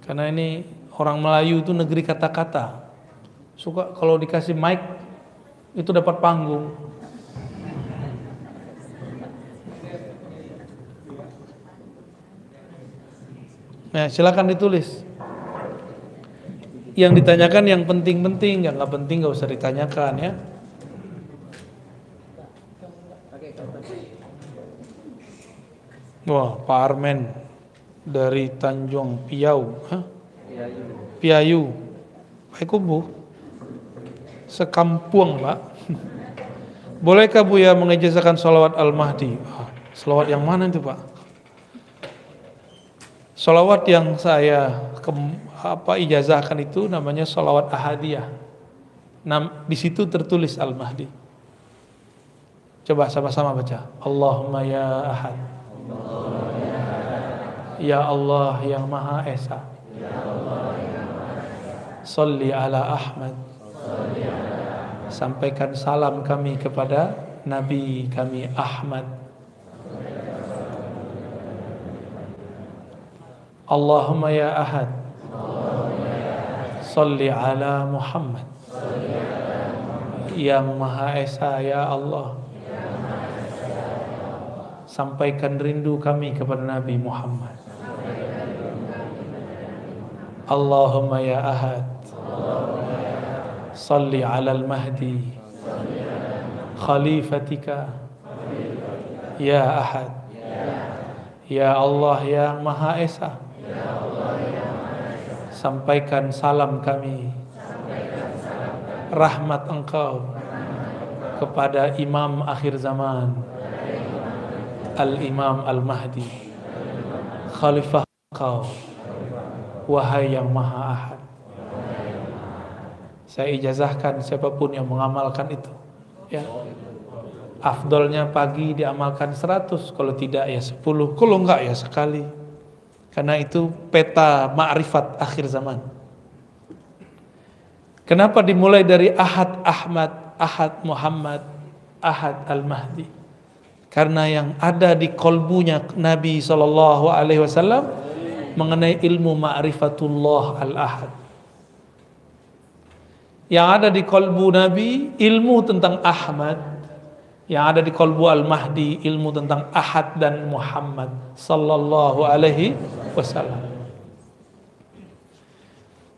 Karena ini orang Melayu itu negeri kata-kata. Suka kalau dikasih mic itu dapat panggung. Nah, silakan ditulis. Yang ditanyakan yang penting-penting, yang nggak penting nggak usah ditanyakan ya. Wah, Pak Armen dari Tanjung Piau, Hah? Piayu. Piayu. Bu. Sekampung, Pak. Bolehkah Bu ya mengejazakan salawat Al-Mahdi? Ah, salawat yang mana itu, Pak? Salawat yang saya ke, apa ijazahkan itu namanya salawat ahadiyah. Nam, di situ tertulis Al-Mahdi. Coba sama-sama baca. Allahumma ya ahad. Ya Allah yang Maha Esa. Salli ala Ahmad. Sampaikan salam kami kepada Nabi kami Ahmad. Allahumma ya ahad. Salli ala Muhammad. Yang Maha Esa ya Allah. Sampaikan rindu kami kepada Nabi Muhammad. Allahumma ya ahad. Salli ala al-mahdi. Khalifatika. Ya ahad. Ya Allah yang Maha Esa. Sampaikan salam kami. Rahmat engkau kepada Imam akhir zaman. Al-Imam Al-Mahdi. Khalifah engkau. Wahai yang Maha Ahad. Saya ijazahkan siapa pun yang mengamalkan itu. Ya. Afdolnya pagi diamalkan 100, kalau tidak ya 10, kalau enggak ya sekali. Karena itu peta ma'rifat akhir zaman. Kenapa dimulai dari Ahad Ahmad, Ahad Muhammad, Ahad Al-Mahdi? Karena yang ada di kolbunya Nabi Shallallahu Alaihi Wasallam mengenai ilmu ma'rifatullah al-ahad. Yang ada di kolbu Nabi ilmu tentang Ahmad, yang ada di kolbu Al-Mahdi ilmu tentang Ahad dan Muhammad sallallahu alaihi wasallam.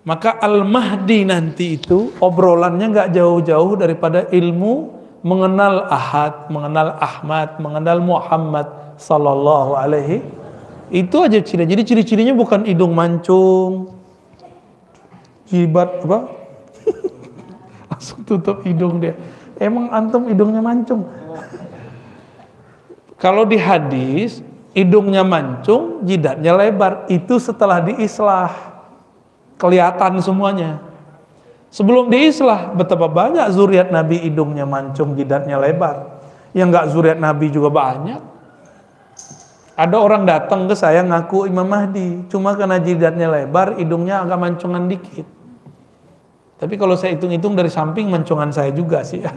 Maka Al-Mahdi nanti itu obrolannya nggak jauh-jauh daripada ilmu mengenal Ahad, mengenal Ahmad, mengenal Muhammad sallallahu alaihi itu aja ciri. Jadi ciri-cirinya bukan hidung mancung, jibat apa? Langsung tutup hidung dia. Emang antum hidungnya mancung? Kalau di hadis, hidungnya mancung, jidatnya lebar. Itu setelah diislah. Kelihatan semuanya. Sebelum diislah, betapa banyak zuriat Nabi hidungnya mancung, jidatnya lebar. Yang enggak zuriat Nabi juga banyak. Ada orang datang ke saya ngaku Imam Mahdi, cuma karena jidatnya lebar, hidungnya agak mancungan dikit. Tapi kalau saya hitung-hitung dari samping mancungan saya juga sih.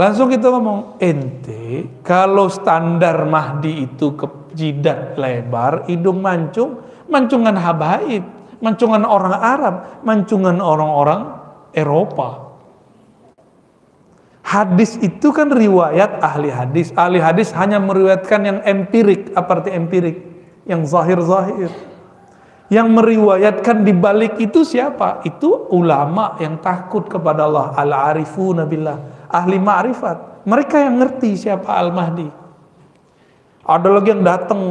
Langsung kita ngomong, ente kalau standar Mahdi itu ke jidat lebar, hidung mancung, mancungan habaib, mancungan orang Arab, mancungan orang-orang Eropa. Hadis itu kan riwayat ahli hadis. Ahli hadis hanya meriwayatkan yang empirik. Apa arti empirik? Yang zahir-zahir. Yang meriwayatkan di balik itu siapa? Itu ulama yang takut kepada Allah. Al-arifu nabilah. Ahli ma'rifat. Mereka yang ngerti siapa Al-Mahdi. Ada lagi yang datang.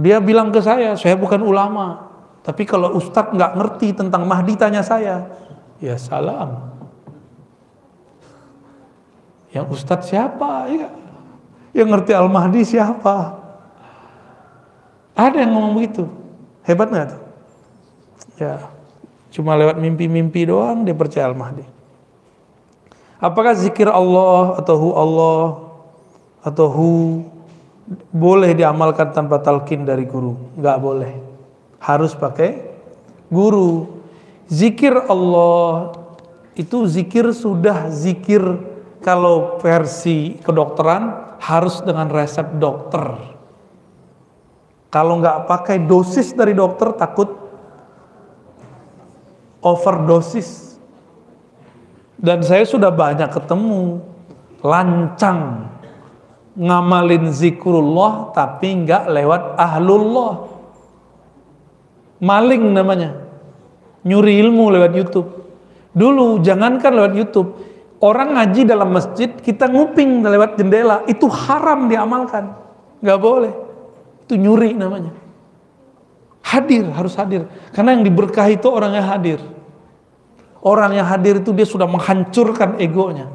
Dia bilang ke saya, saya bukan ulama. Tapi kalau ustadz nggak ngerti tentang Mahdi, tanya saya. Ya salam. Yang ustadz siapa? Ya. Yang ngerti Al-Mahdi siapa? Ada yang ngomong begitu. Hebat nggak tuh? Ya, cuma lewat mimpi-mimpi doang dia percaya Al-Mahdi. Apakah zikir Allah atau hu Allah atau hu boleh diamalkan tanpa talqin dari guru? Nggak boleh. Harus pakai guru. Zikir Allah itu zikir sudah zikir kalau versi kedokteran harus dengan resep dokter. Kalau nggak pakai dosis dari dokter takut overdosis. Dan saya sudah banyak ketemu lancang ngamalin zikrullah tapi nggak lewat ahlullah. Maling namanya. Nyuri ilmu lewat YouTube. Dulu jangankan lewat YouTube, Orang ngaji dalam masjid, kita nguping lewat jendela, itu haram diamalkan. Gak boleh. Itu nyuri namanya. Hadir, harus hadir. Karena yang diberkahi itu orang yang hadir. Orang yang hadir itu dia sudah menghancurkan egonya.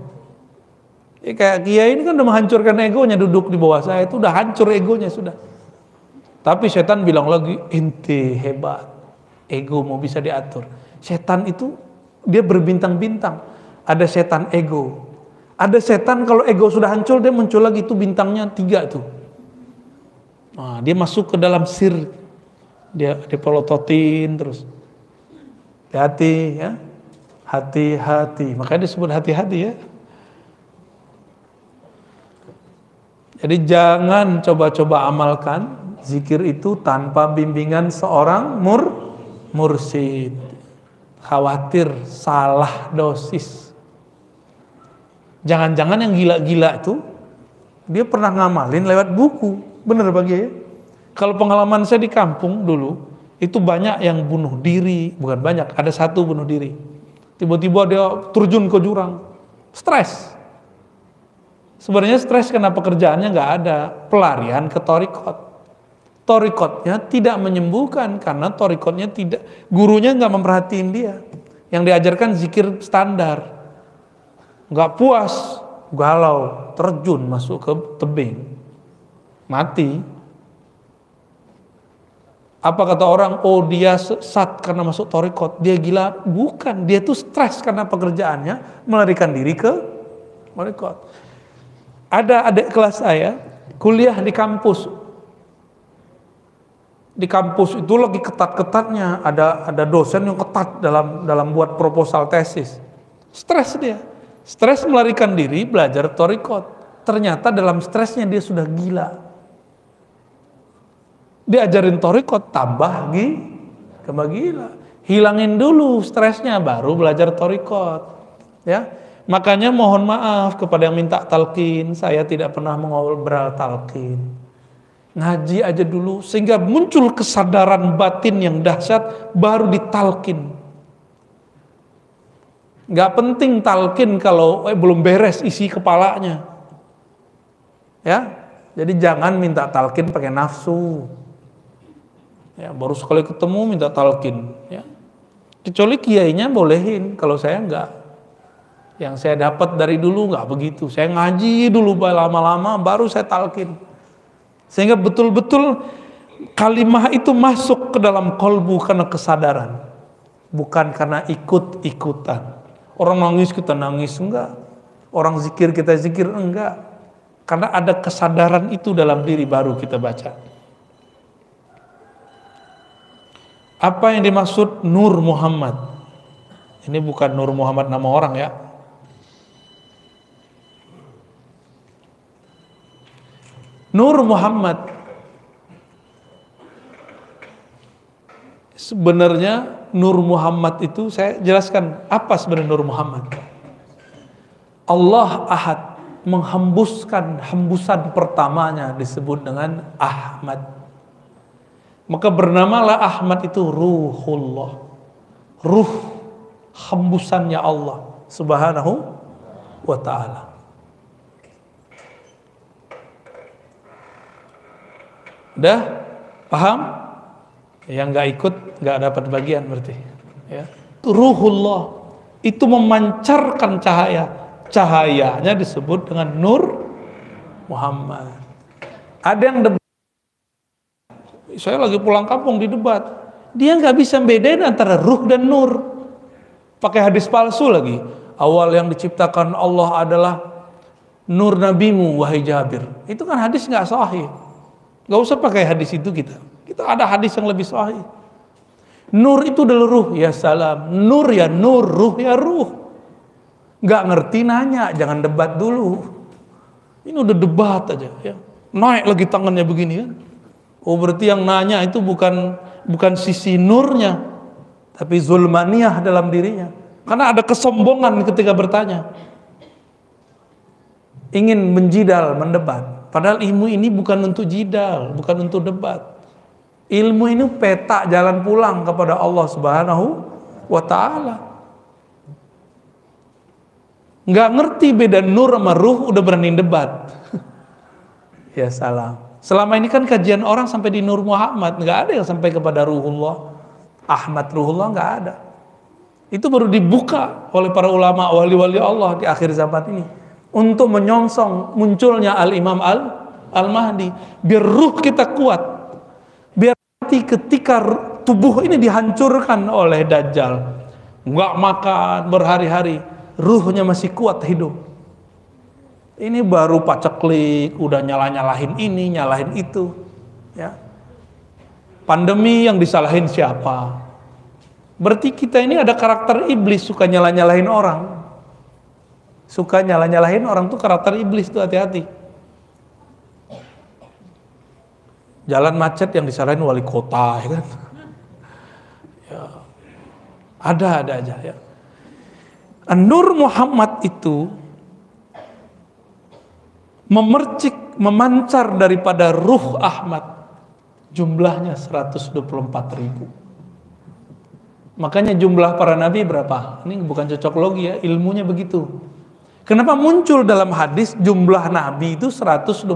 Ya, kayak Kiai ini kan udah menghancurkan egonya duduk di bawah saya itu udah hancur egonya sudah. Tapi setan bilang lagi, inti hebat. Ego mau bisa diatur. Setan itu dia berbintang-bintang. Ada setan ego. Ada setan kalau ego sudah hancur dia muncul lagi itu bintangnya tiga tuh. Nah, dia masuk ke dalam sir. Dia dipelototin terus. Hati-hati ya. Hati-hati. Makanya disebut hati-hati ya. Jadi jangan coba-coba amalkan zikir itu tanpa bimbingan seorang mur mursid. Khawatir salah dosis. Jangan-jangan yang gila-gila itu dia pernah ngamalin lewat buku. Bener bagi ya? Kalau pengalaman saya di kampung dulu, itu banyak yang bunuh diri, bukan banyak, ada satu bunuh diri. Tiba-tiba dia terjun ke jurang, stres. Sebenarnya stres karena pekerjaannya nggak ada, pelarian ke torikot. Torikotnya tidak menyembuhkan karena torikotnya tidak gurunya nggak memperhatiin dia. Yang diajarkan zikir standar. Nggak puas galau terjun masuk ke tebing. Mati. Apa kata orang? Oh dia sesat karena masuk torikot. Dia gila. Bukan. Dia tuh stres karena pekerjaannya melarikan diri ke torikot ada adik kelas saya kuliah di kampus. Di kampus itu lagi ketat-ketatnya. Ada ada dosen yang ketat dalam dalam buat proposal tesis. Stres dia. Stres melarikan diri belajar torikot. Ternyata dalam stresnya dia sudah gila. Diajarin torikot tambah lagi tambah gila. Hilangin dulu stresnya baru belajar torikot. Ya makanya mohon maaf kepada yang minta talkin saya tidak pernah mengobrol talkin ngaji aja dulu sehingga muncul kesadaran batin yang dahsyat baru ditalkin nggak penting talkin kalau eh, belum beres isi kepalanya. Ya jadi jangan minta talkin pakai nafsu. Ya baru sekali ketemu minta talkin ya. Kecuali kiainya bolehin kalau saya enggak yang saya dapat dari dulu nggak begitu saya ngaji dulu lama-lama baru saya talkin sehingga betul-betul kalimah itu masuk ke dalam kolbu karena kesadaran. Bukan karena ikut-ikutan. Orang nangis kita nangis, enggak. Orang zikir kita zikir, enggak. Karena ada kesadaran itu dalam diri baru kita baca. Apa yang dimaksud Nur Muhammad? Ini bukan Nur Muhammad nama orang ya, Nur Muhammad sebenarnya Nur Muhammad itu saya jelaskan apa sebenarnya Nur Muhammad. Allah Ahad menghembuskan hembusan pertamanya disebut dengan Ahmad. Maka bernamalah Ahmad itu Ruhullah. Ruh hembusannya Allah Subhanahu wa taala. Udah paham? Yang nggak ikut nggak dapat bagian berarti. Ya. Ruhullah itu memancarkan cahaya. Cahayanya disebut dengan Nur Muhammad. Ada yang debat. Saya lagi pulang kampung di debat. Dia nggak bisa bedain antara ruh dan nur. Pakai hadis palsu lagi. Awal yang diciptakan Allah adalah nur nabimu wahai Jabir. Itu kan hadis nggak sahih. Gak usah pakai hadis itu kita. Kita ada hadis yang lebih sahih. Nur itu adalah ruh, ya salam. Nur ya nur, ruh ya ruh. Gak ngerti nanya, jangan debat dulu. Ini udah debat aja ya. Naik lagi tangannya begini kan. Oh berarti yang nanya itu bukan bukan sisi nurnya, tapi zulmaniyah dalam dirinya. Karena ada kesombongan ketika bertanya. Ingin menjidal, mendebat. Padahal ilmu ini bukan untuk jidal, bukan untuk debat. Ilmu ini peta jalan pulang kepada Allah Subhanahu wa taala. Nggak ngerti beda nur sama ruh udah berani debat. ya salam. Selama ini kan kajian orang sampai di Nur Muhammad, nggak ada yang sampai kepada Ruhullah. Ahmad Ruhullah nggak ada. Itu baru dibuka oleh para ulama wali-wali Allah di akhir zaman ini untuk menyongsong munculnya Al-Imam Al Al-Mahdi biar ruh kita kuat hati ketika tubuh ini dihancurkan oleh Dajjal. Nggak makan berhari-hari, ruhnya masih kuat hidup. Ini baru paceklik, udah nyalah-nyalahin ini, nyalahin itu. Ya. Pandemi yang disalahin siapa? Berarti kita ini ada karakter iblis, suka nyalah-nyalahin orang. Suka nyalah-nyalahin orang tuh karakter iblis tuh hati-hati. Jalan macet yang disalahin wali kota, ya kan? Ya. Ada, ada aja ya. Nur Muhammad itu memercik, memancar daripada ruh Ahmad. Jumlahnya 124 ribu. Makanya jumlah para nabi berapa? Ini bukan cocok logi ya, ilmunya begitu. Kenapa muncul dalam hadis jumlah nabi itu 124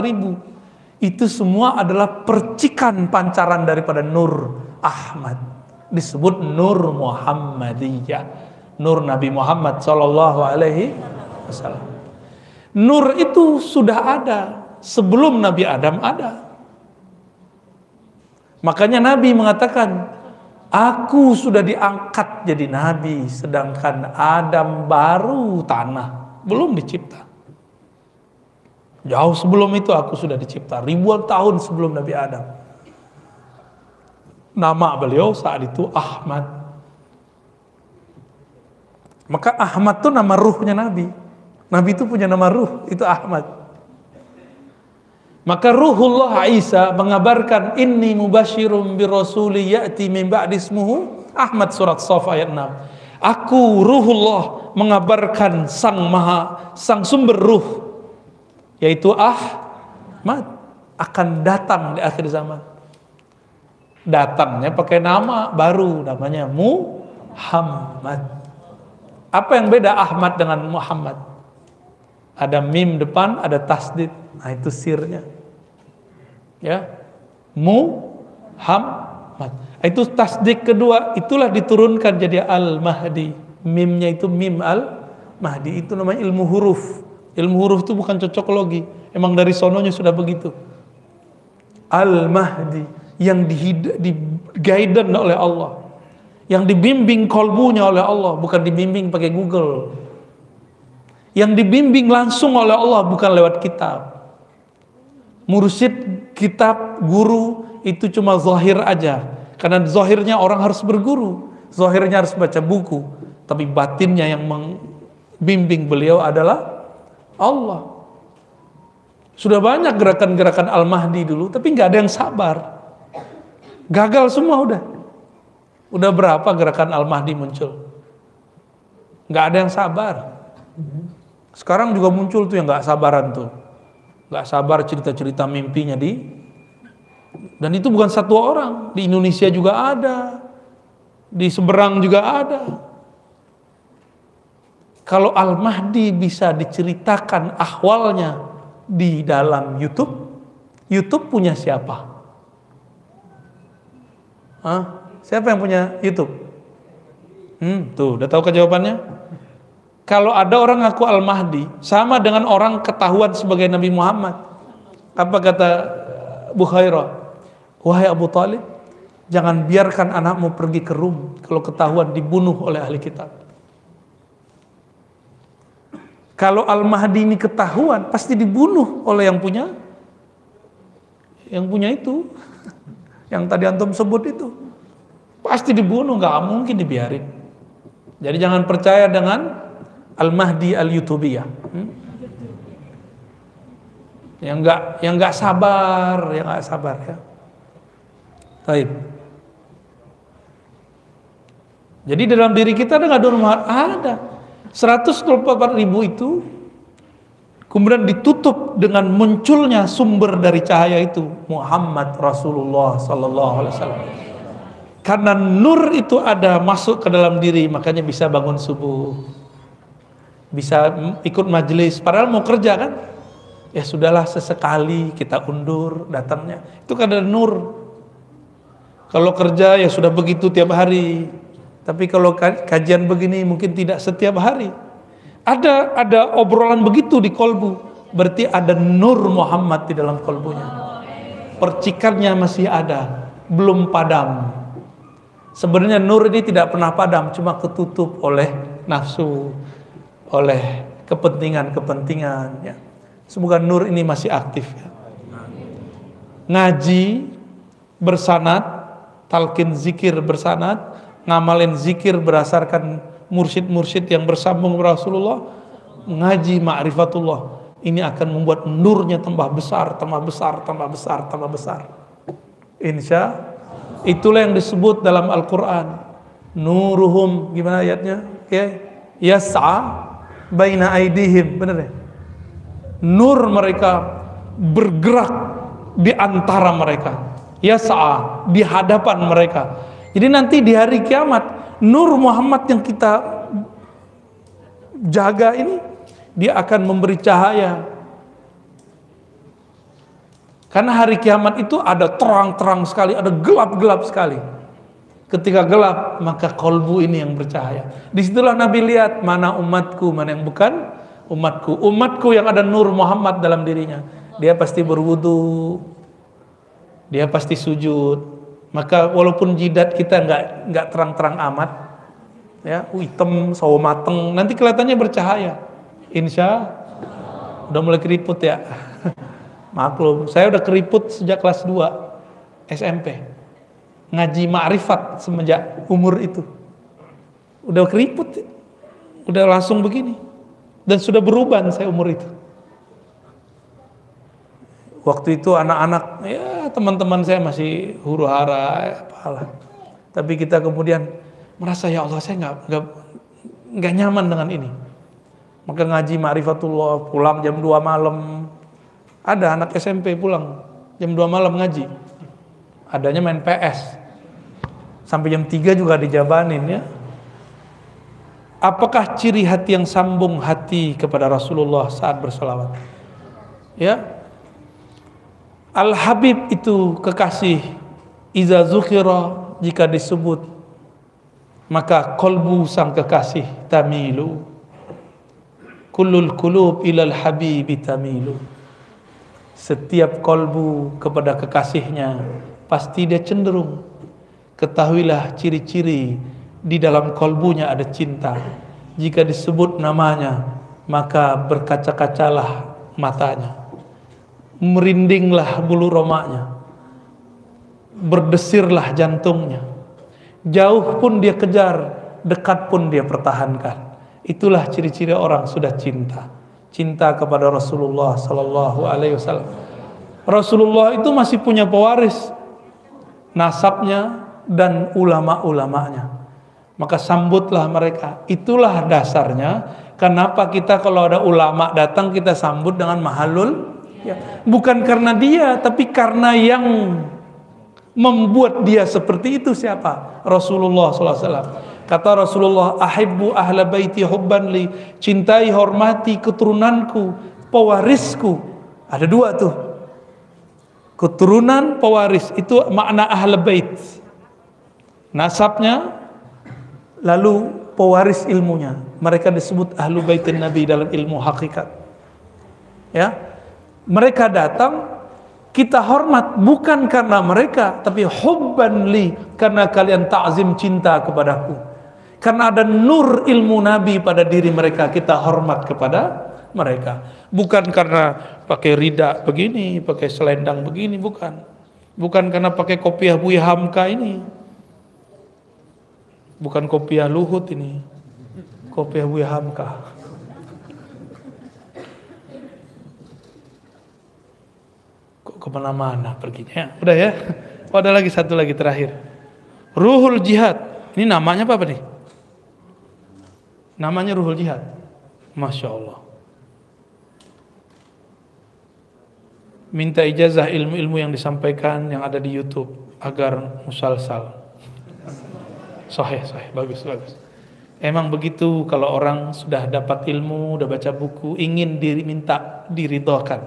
ribu? itu semua adalah percikan pancaran daripada Nur Ahmad. Disebut Nur Muhammadiyah. Nur Nabi Muhammad Sallallahu Alaihi Wasallam. Nur itu sudah ada sebelum Nabi Adam ada. Makanya Nabi mengatakan, Aku sudah diangkat jadi Nabi, sedangkan Adam baru tanah, belum dicipta. Jauh sebelum itu aku sudah dicipta, ribuan tahun sebelum Nabi Adam. Nama beliau saat itu Ahmad. Maka Ahmad itu nama ruhnya Nabi. Nabi itu punya nama ruh, itu Ahmad. Maka ruhullah Isa mengabarkan inni mubasyirum bi rasuli ya'ti min ba'di ismuhu Ahmad surat Saf ayat 6. Aku ruhullah mengabarkan sang maha sang sumber ruh yaitu Ahmad akan datang di akhir zaman. Datangnya pakai nama baru namanya Muhammad. Apa yang beda Ahmad dengan Muhammad? Ada mim depan, ada tasdid. Nah itu sirnya. Ya. Muhammad. Itu tasdik kedua, itulah diturunkan jadi Al-Mahdi. Mimnya itu mim Al-Mahdi. Itu namanya ilmu huruf. Ilmu huruf itu bukan cocok logi. Emang dari sononya sudah begitu. Al-Mahdi yang di, di oleh Allah. Yang dibimbing kolbunya oleh Allah, bukan dibimbing pakai Google. Yang dibimbing langsung oleh Allah, bukan lewat kitab. Mursyid kitab guru itu cuma zahir aja. Karena zahirnya orang harus berguru. Zahirnya harus baca buku. Tapi batinnya yang membimbing beliau adalah Allah. Sudah banyak gerakan-gerakan Al-Mahdi dulu, tapi nggak ada yang sabar. Gagal semua udah. Udah berapa gerakan Al-Mahdi muncul? Nggak ada yang sabar. Sekarang juga muncul tuh yang nggak sabaran tuh. Nggak sabar cerita-cerita mimpinya di dan itu bukan satu orang, di Indonesia juga ada, di seberang juga ada. Kalau Al-Mahdi bisa diceritakan ahwalnya di dalam YouTube, YouTube punya siapa? Hah? Siapa yang punya YouTube? Hmm, tuh, udah tahu jawabannya? Kalau ada orang ngaku Al-Mahdi, sama dengan orang ketahuan sebagai Nabi Muhammad. Apa kata Bukhairah? Wahai Abu Talib, jangan biarkan anakmu pergi ke Rum kalau ketahuan dibunuh oleh ahli kitab. Kalau Al-Mahdi ini ketahuan, pasti dibunuh oleh yang punya yang punya itu. Yang tadi antum sebut itu. Pasti dibunuh, nggak mungkin dibiarin. Jadi jangan percaya dengan Al-Mahdi Al-Yutubiyah. Hmm? Yang nggak yang nggak sabar, yang nggak sabar ya. Taib. Jadi dalam diri kita ada nggak ada. 124 ribu itu kemudian ditutup dengan munculnya sumber dari cahaya itu Muhammad Rasulullah Sallallahu Alaihi Wasallam. Karena nur itu ada masuk ke dalam diri, makanya bisa bangun subuh, bisa ikut majelis. Padahal mau kerja kan, ya sudahlah sesekali kita undur datangnya. Itu karena nur. Kalau kerja ya sudah begitu tiap hari, tapi kalau kajian begini mungkin tidak setiap hari. Ada ada obrolan begitu di kolbu, berarti ada nur Muhammad di dalam kolbunya. Percikannya masih ada. belum padam. Sebenarnya nur ini tidak pernah padam, cuma ketutup oleh nafsu, oleh kepentingan-kepentingan. Ya. Semoga nur ini masih aktif. Ya. Ngaji bersanat, talkin zikir bersanat, ngamalin zikir berdasarkan mursyid-mursyid yang bersambung Rasulullah, ngaji ma'rifatullah. Ini akan membuat nurnya tambah besar, tambah besar, tambah besar, tambah besar. Insya Itulah yang disebut dalam Al-Quran. Nuruhum, gimana ayatnya? Ya, yas'a baina aidihim. Benar ya? Nur mereka bergerak di antara mereka. Yas'a di hadapan mereka. Jadi nanti di hari kiamat, nur Muhammad yang kita jaga ini, dia akan memberi cahaya karena hari kiamat itu ada terang-terang sekali, ada gelap-gelap sekali. Ketika gelap, maka kolbu ini yang bercahaya. Di situlah Nabi lihat mana umatku, mana yang bukan umatku. Umatku yang ada nur Muhammad dalam dirinya. Dia pasti berwudu, dia pasti sujud. Maka walaupun jidat kita nggak nggak terang-terang amat, ya hitam, sawo mateng, nanti kelihatannya bercahaya. Insya udah mulai keriput ya. Maklum, saya udah keriput sejak kelas 2 SMP. Ngaji ma'rifat semenjak umur itu. Udah keriput, udah langsung begini. Dan sudah berubah saya umur itu. Waktu itu anak-anak, ya teman-teman saya masih huru hara, apalah. Tapi kita kemudian merasa ya Allah saya nggak nggak nggak nyaman dengan ini. Maka ngaji ma'rifatullah pulang jam 2 malam ada anak SMP pulang jam 2 malam ngaji. Adanya main PS. Sampai jam 3 juga dijabanin ya. Apakah ciri hati yang sambung hati kepada Rasulullah saat bersolawat? Ya. Al-Habib itu kekasih. Iza zukhira jika disebut maka kolbu sang kekasih tamilu kullul kulub ilal habibi tamilu setiap kolbu kepada kekasihnya pasti dia cenderung ketahuilah ciri-ciri di dalam kolbunya ada cinta. Jika disebut namanya maka berkaca-kacalah matanya. Merindinglah bulu romaknya. Berdesirlah jantungnya. Jauh pun dia kejar dekat pun dia pertahankan. Itulah ciri-ciri orang sudah cinta. Cinta kepada Rasulullah sallallahu alaihi wasallam. Rasulullah itu masih punya pewaris. Nasabnya dan ulama-ulamanya. Maka sambutlah mereka. Itulah dasarnya kenapa kita kalau ada ulama datang kita sambut dengan mahalul ya. Bukan karena dia tapi karena yang membuat dia seperti itu siapa? Rasulullah wasallam. Kata Rasulullah, "Ahibbu ahla baiti hubban li." Cintai, hormati keturunanku, pewarisku. Ada dua tuh. Keturunan pewaris itu makna ahla bait. Nasabnya lalu pewaris ilmunya. Mereka disebut ahlu baitin Nabi dalam ilmu hakikat. Ya. Mereka datang kita hormat bukan karena mereka tapi hubban li karena kalian takzim cinta kepadaku karena ada nur ilmu Nabi pada diri mereka, kita hormat kepada mereka. Bukan karena pakai rida begini, pakai selendang begini, bukan. Bukan karena pakai kopiah Buya Hamka ini. Bukan kopiah Luhut ini. Kopiah Buya Hamka. Kok ke mana-mana perginya? Ya, udah ya. Oh, ada lagi satu lagi terakhir. Ruhul Jihad. Ini namanya apa, apa nih? Namanya Ruhul Jihad. Masya Allah. Minta ijazah ilmu-ilmu yang disampaikan yang ada di YouTube agar musalsal. Sahih, sahih, bagus, bagus. Emang begitu kalau orang sudah dapat ilmu, sudah baca buku, ingin diri minta diridhokan,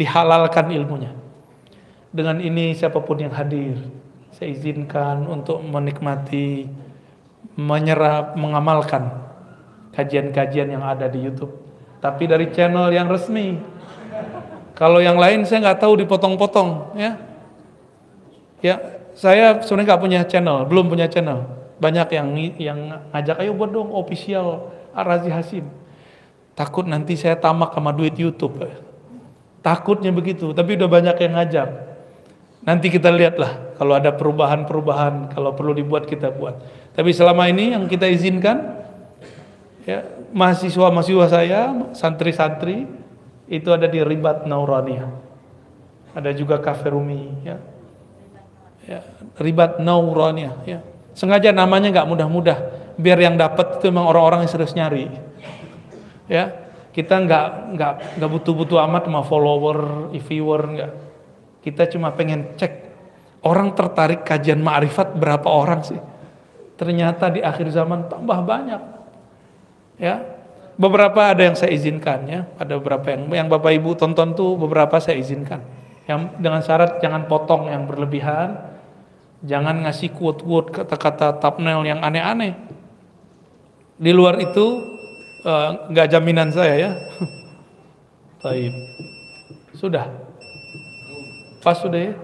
dihalalkan ilmunya. Dengan ini siapa pun yang hadir, saya izinkan untuk menikmati, menyerap, mengamalkan kajian-kajian yang ada di YouTube, tapi dari channel yang resmi. Kalau yang lain saya nggak tahu dipotong-potong, ya. Ya, saya sebenarnya nggak punya channel, belum punya channel. Banyak yang yang ngajak ayo buat dong official Arazi Hasim. Takut nanti saya tamak sama duit YouTube. Takutnya begitu, tapi udah banyak yang ngajak. Nanti kita lihatlah kalau ada perubahan-perubahan, kalau perlu dibuat kita buat. Tapi selama ini yang kita izinkan ya mahasiswa-mahasiswa saya, santri-santri itu ada di Ribat Naurania. Ada juga Cafe Rumi ya. Ya, Ribat Naurania ya. Sengaja namanya nggak mudah-mudah biar yang dapat itu memang orang-orang yang serius nyari. Ya, kita nggak nggak nggak butuh-butuh amat sama follower, viewer nggak kita cuma pengen cek orang tertarik kajian ma'rifat berapa orang sih. Ternyata di akhir zaman tambah banyak. Ya. Beberapa ada yang saya izinkan ya, ada beberapa yang yang Bapak Ibu tonton tuh beberapa saya izinkan. Yang dengan syarat jangan potong yang berlebihan, jangan ngasih quote-quote kata-kata thumbnail yang aneh-aneh. Di luar itu eh, nggak uh, jaminan saya ya. Baik. Sudah. Pas sudah ya?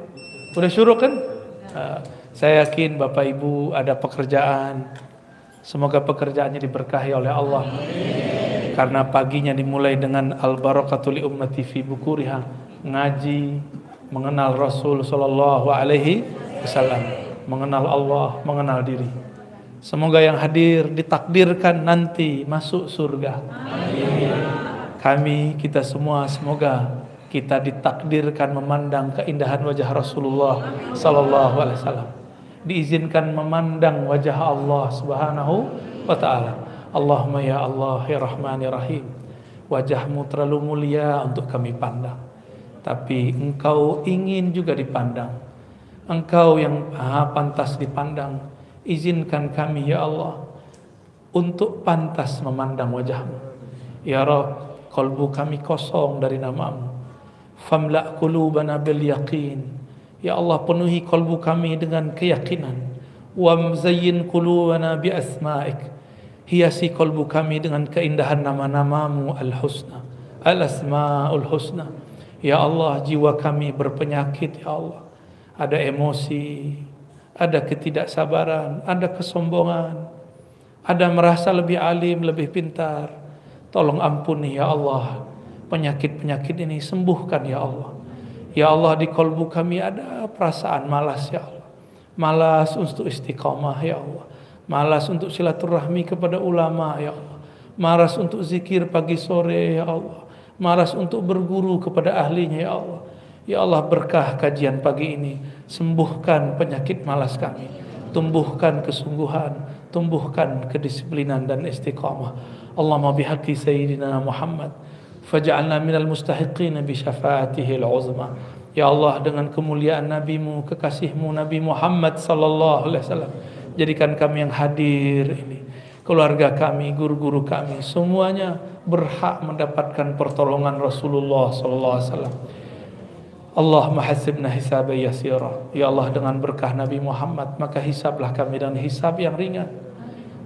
Udah syuruk kan? Uh, saya yakin Bapak Ibu ada pekerjaan. Semoga pekerjaannya diberkahi oleh Allah. Karena paginya dimulai dengan al barakatul ummati fi bukuriha, ngaji, mengenal Rasul sallallahu alaihi wasallam, mengenal Allah, mengenal diri. Semoga yang hadir ditakdirkan nanti masuk surga. Kami kita semua semoga kita ditakdirkan memandang keindahan wajah Rasulullah sallallahu alaihi wasallam. Diizinkan memandang wajah Allah Subhanahu wa taala. Allahumma ya Allah ya Rahman ya Rahim. Wajahmu terlalu mulia untuk kami pandang. Tapi engkau ingin juga dipandang. Engkau yang maha pantas dipandang. Izinkan kami ya Allah untuk pantas memandang wajahmu. Ya Rabb, kalbu kami kosong dari namamu. Famla qulubana bil yaqin. Ya Allah penuhi kalbu kami dengan keyakinan. Wa mzayyin qulubana bi asma'ik. Hiasi kalbu kami dengan keindahan nama-namamu al husna al asmaul husna. Ya Allah jiwa kami berpenyakit ya Allah ada emosi ada ketidaksabaran ada kesombongan ada merasa lebih alim lebih pintar tolong ampuni ya Allah penyakit-penyakit ini sembuhkan ya Allah. Ya Allah di kolbu kami ada perasaan malas ya Allah. Malas untuk istiqamah ya Allah. Malas untuk silaturahmi kepada ulama ya Allah. Malas untuk zikir pagi sore ya Allah. Malas untuk berguru kepada ahlinya ya Allah. Ya Allah berkah kajian pagi ini. Sembuhkan penyakit malas kami. Tumbuhkan kesungguhan. Tumbuhkan kedisiplinan dan istiqamah. Allahumma bihaqi Sayyidina Muhammad. faj'alna minal mustahiqin bi syafaatihi al-uzma ya Allah dengan kemuliaan nabimu kekasihmu Nabi Muhammad sallallahu alaihi wasallam jadikan kami yang hadir ini keluarga kami guru-guru kami semuanya berhak mendapatkan pertolongan Rasulullah sallallahu alaihi wasallam Allahumma hasibna hisaban yasira ya Allah dengan berkah Nabi Muhammad maka hisablah kami dengan hisab yang ringan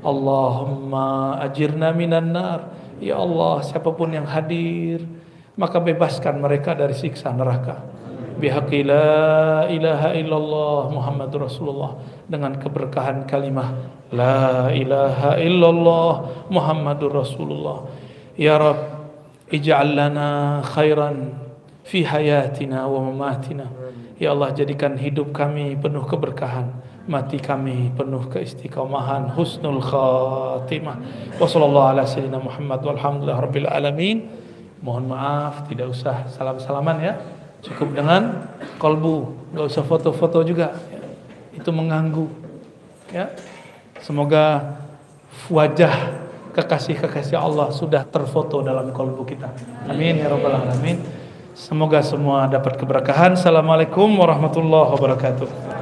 Allahumma ajirna minan nar Ya Allah, siapa pun yang hadir, maka bebaskan mereka dari siksa neraka. Bihaqi la ilaha illallah Muhammad Rasulullah dengan keberkahan kalimah la ilaha illallah Muhammadur Rasulullah. Ya Rabb, ij'al lana khairan fi hayatina wa mamatina. Ya Allah jadikan hidup kami penuh keberkahan mati kami penuh keistiqomahan husnul khatimah. Wa sallallahu ala sayyidina Muhammad walhamdulillah rabbil alamin. Mohon maaf tidak usah salam-salaman ya. Cukup dengan kolbu nggak usah foto-foto juga. Itu mengganggu ya. Semoga wajah kekasih-kekasih Allah sudah terfoto dalam kolbu kita. Amin ya rabbal alamin semoga semua dapat keberkahan. Assalamualaikum warahmatullahi wabarakatuh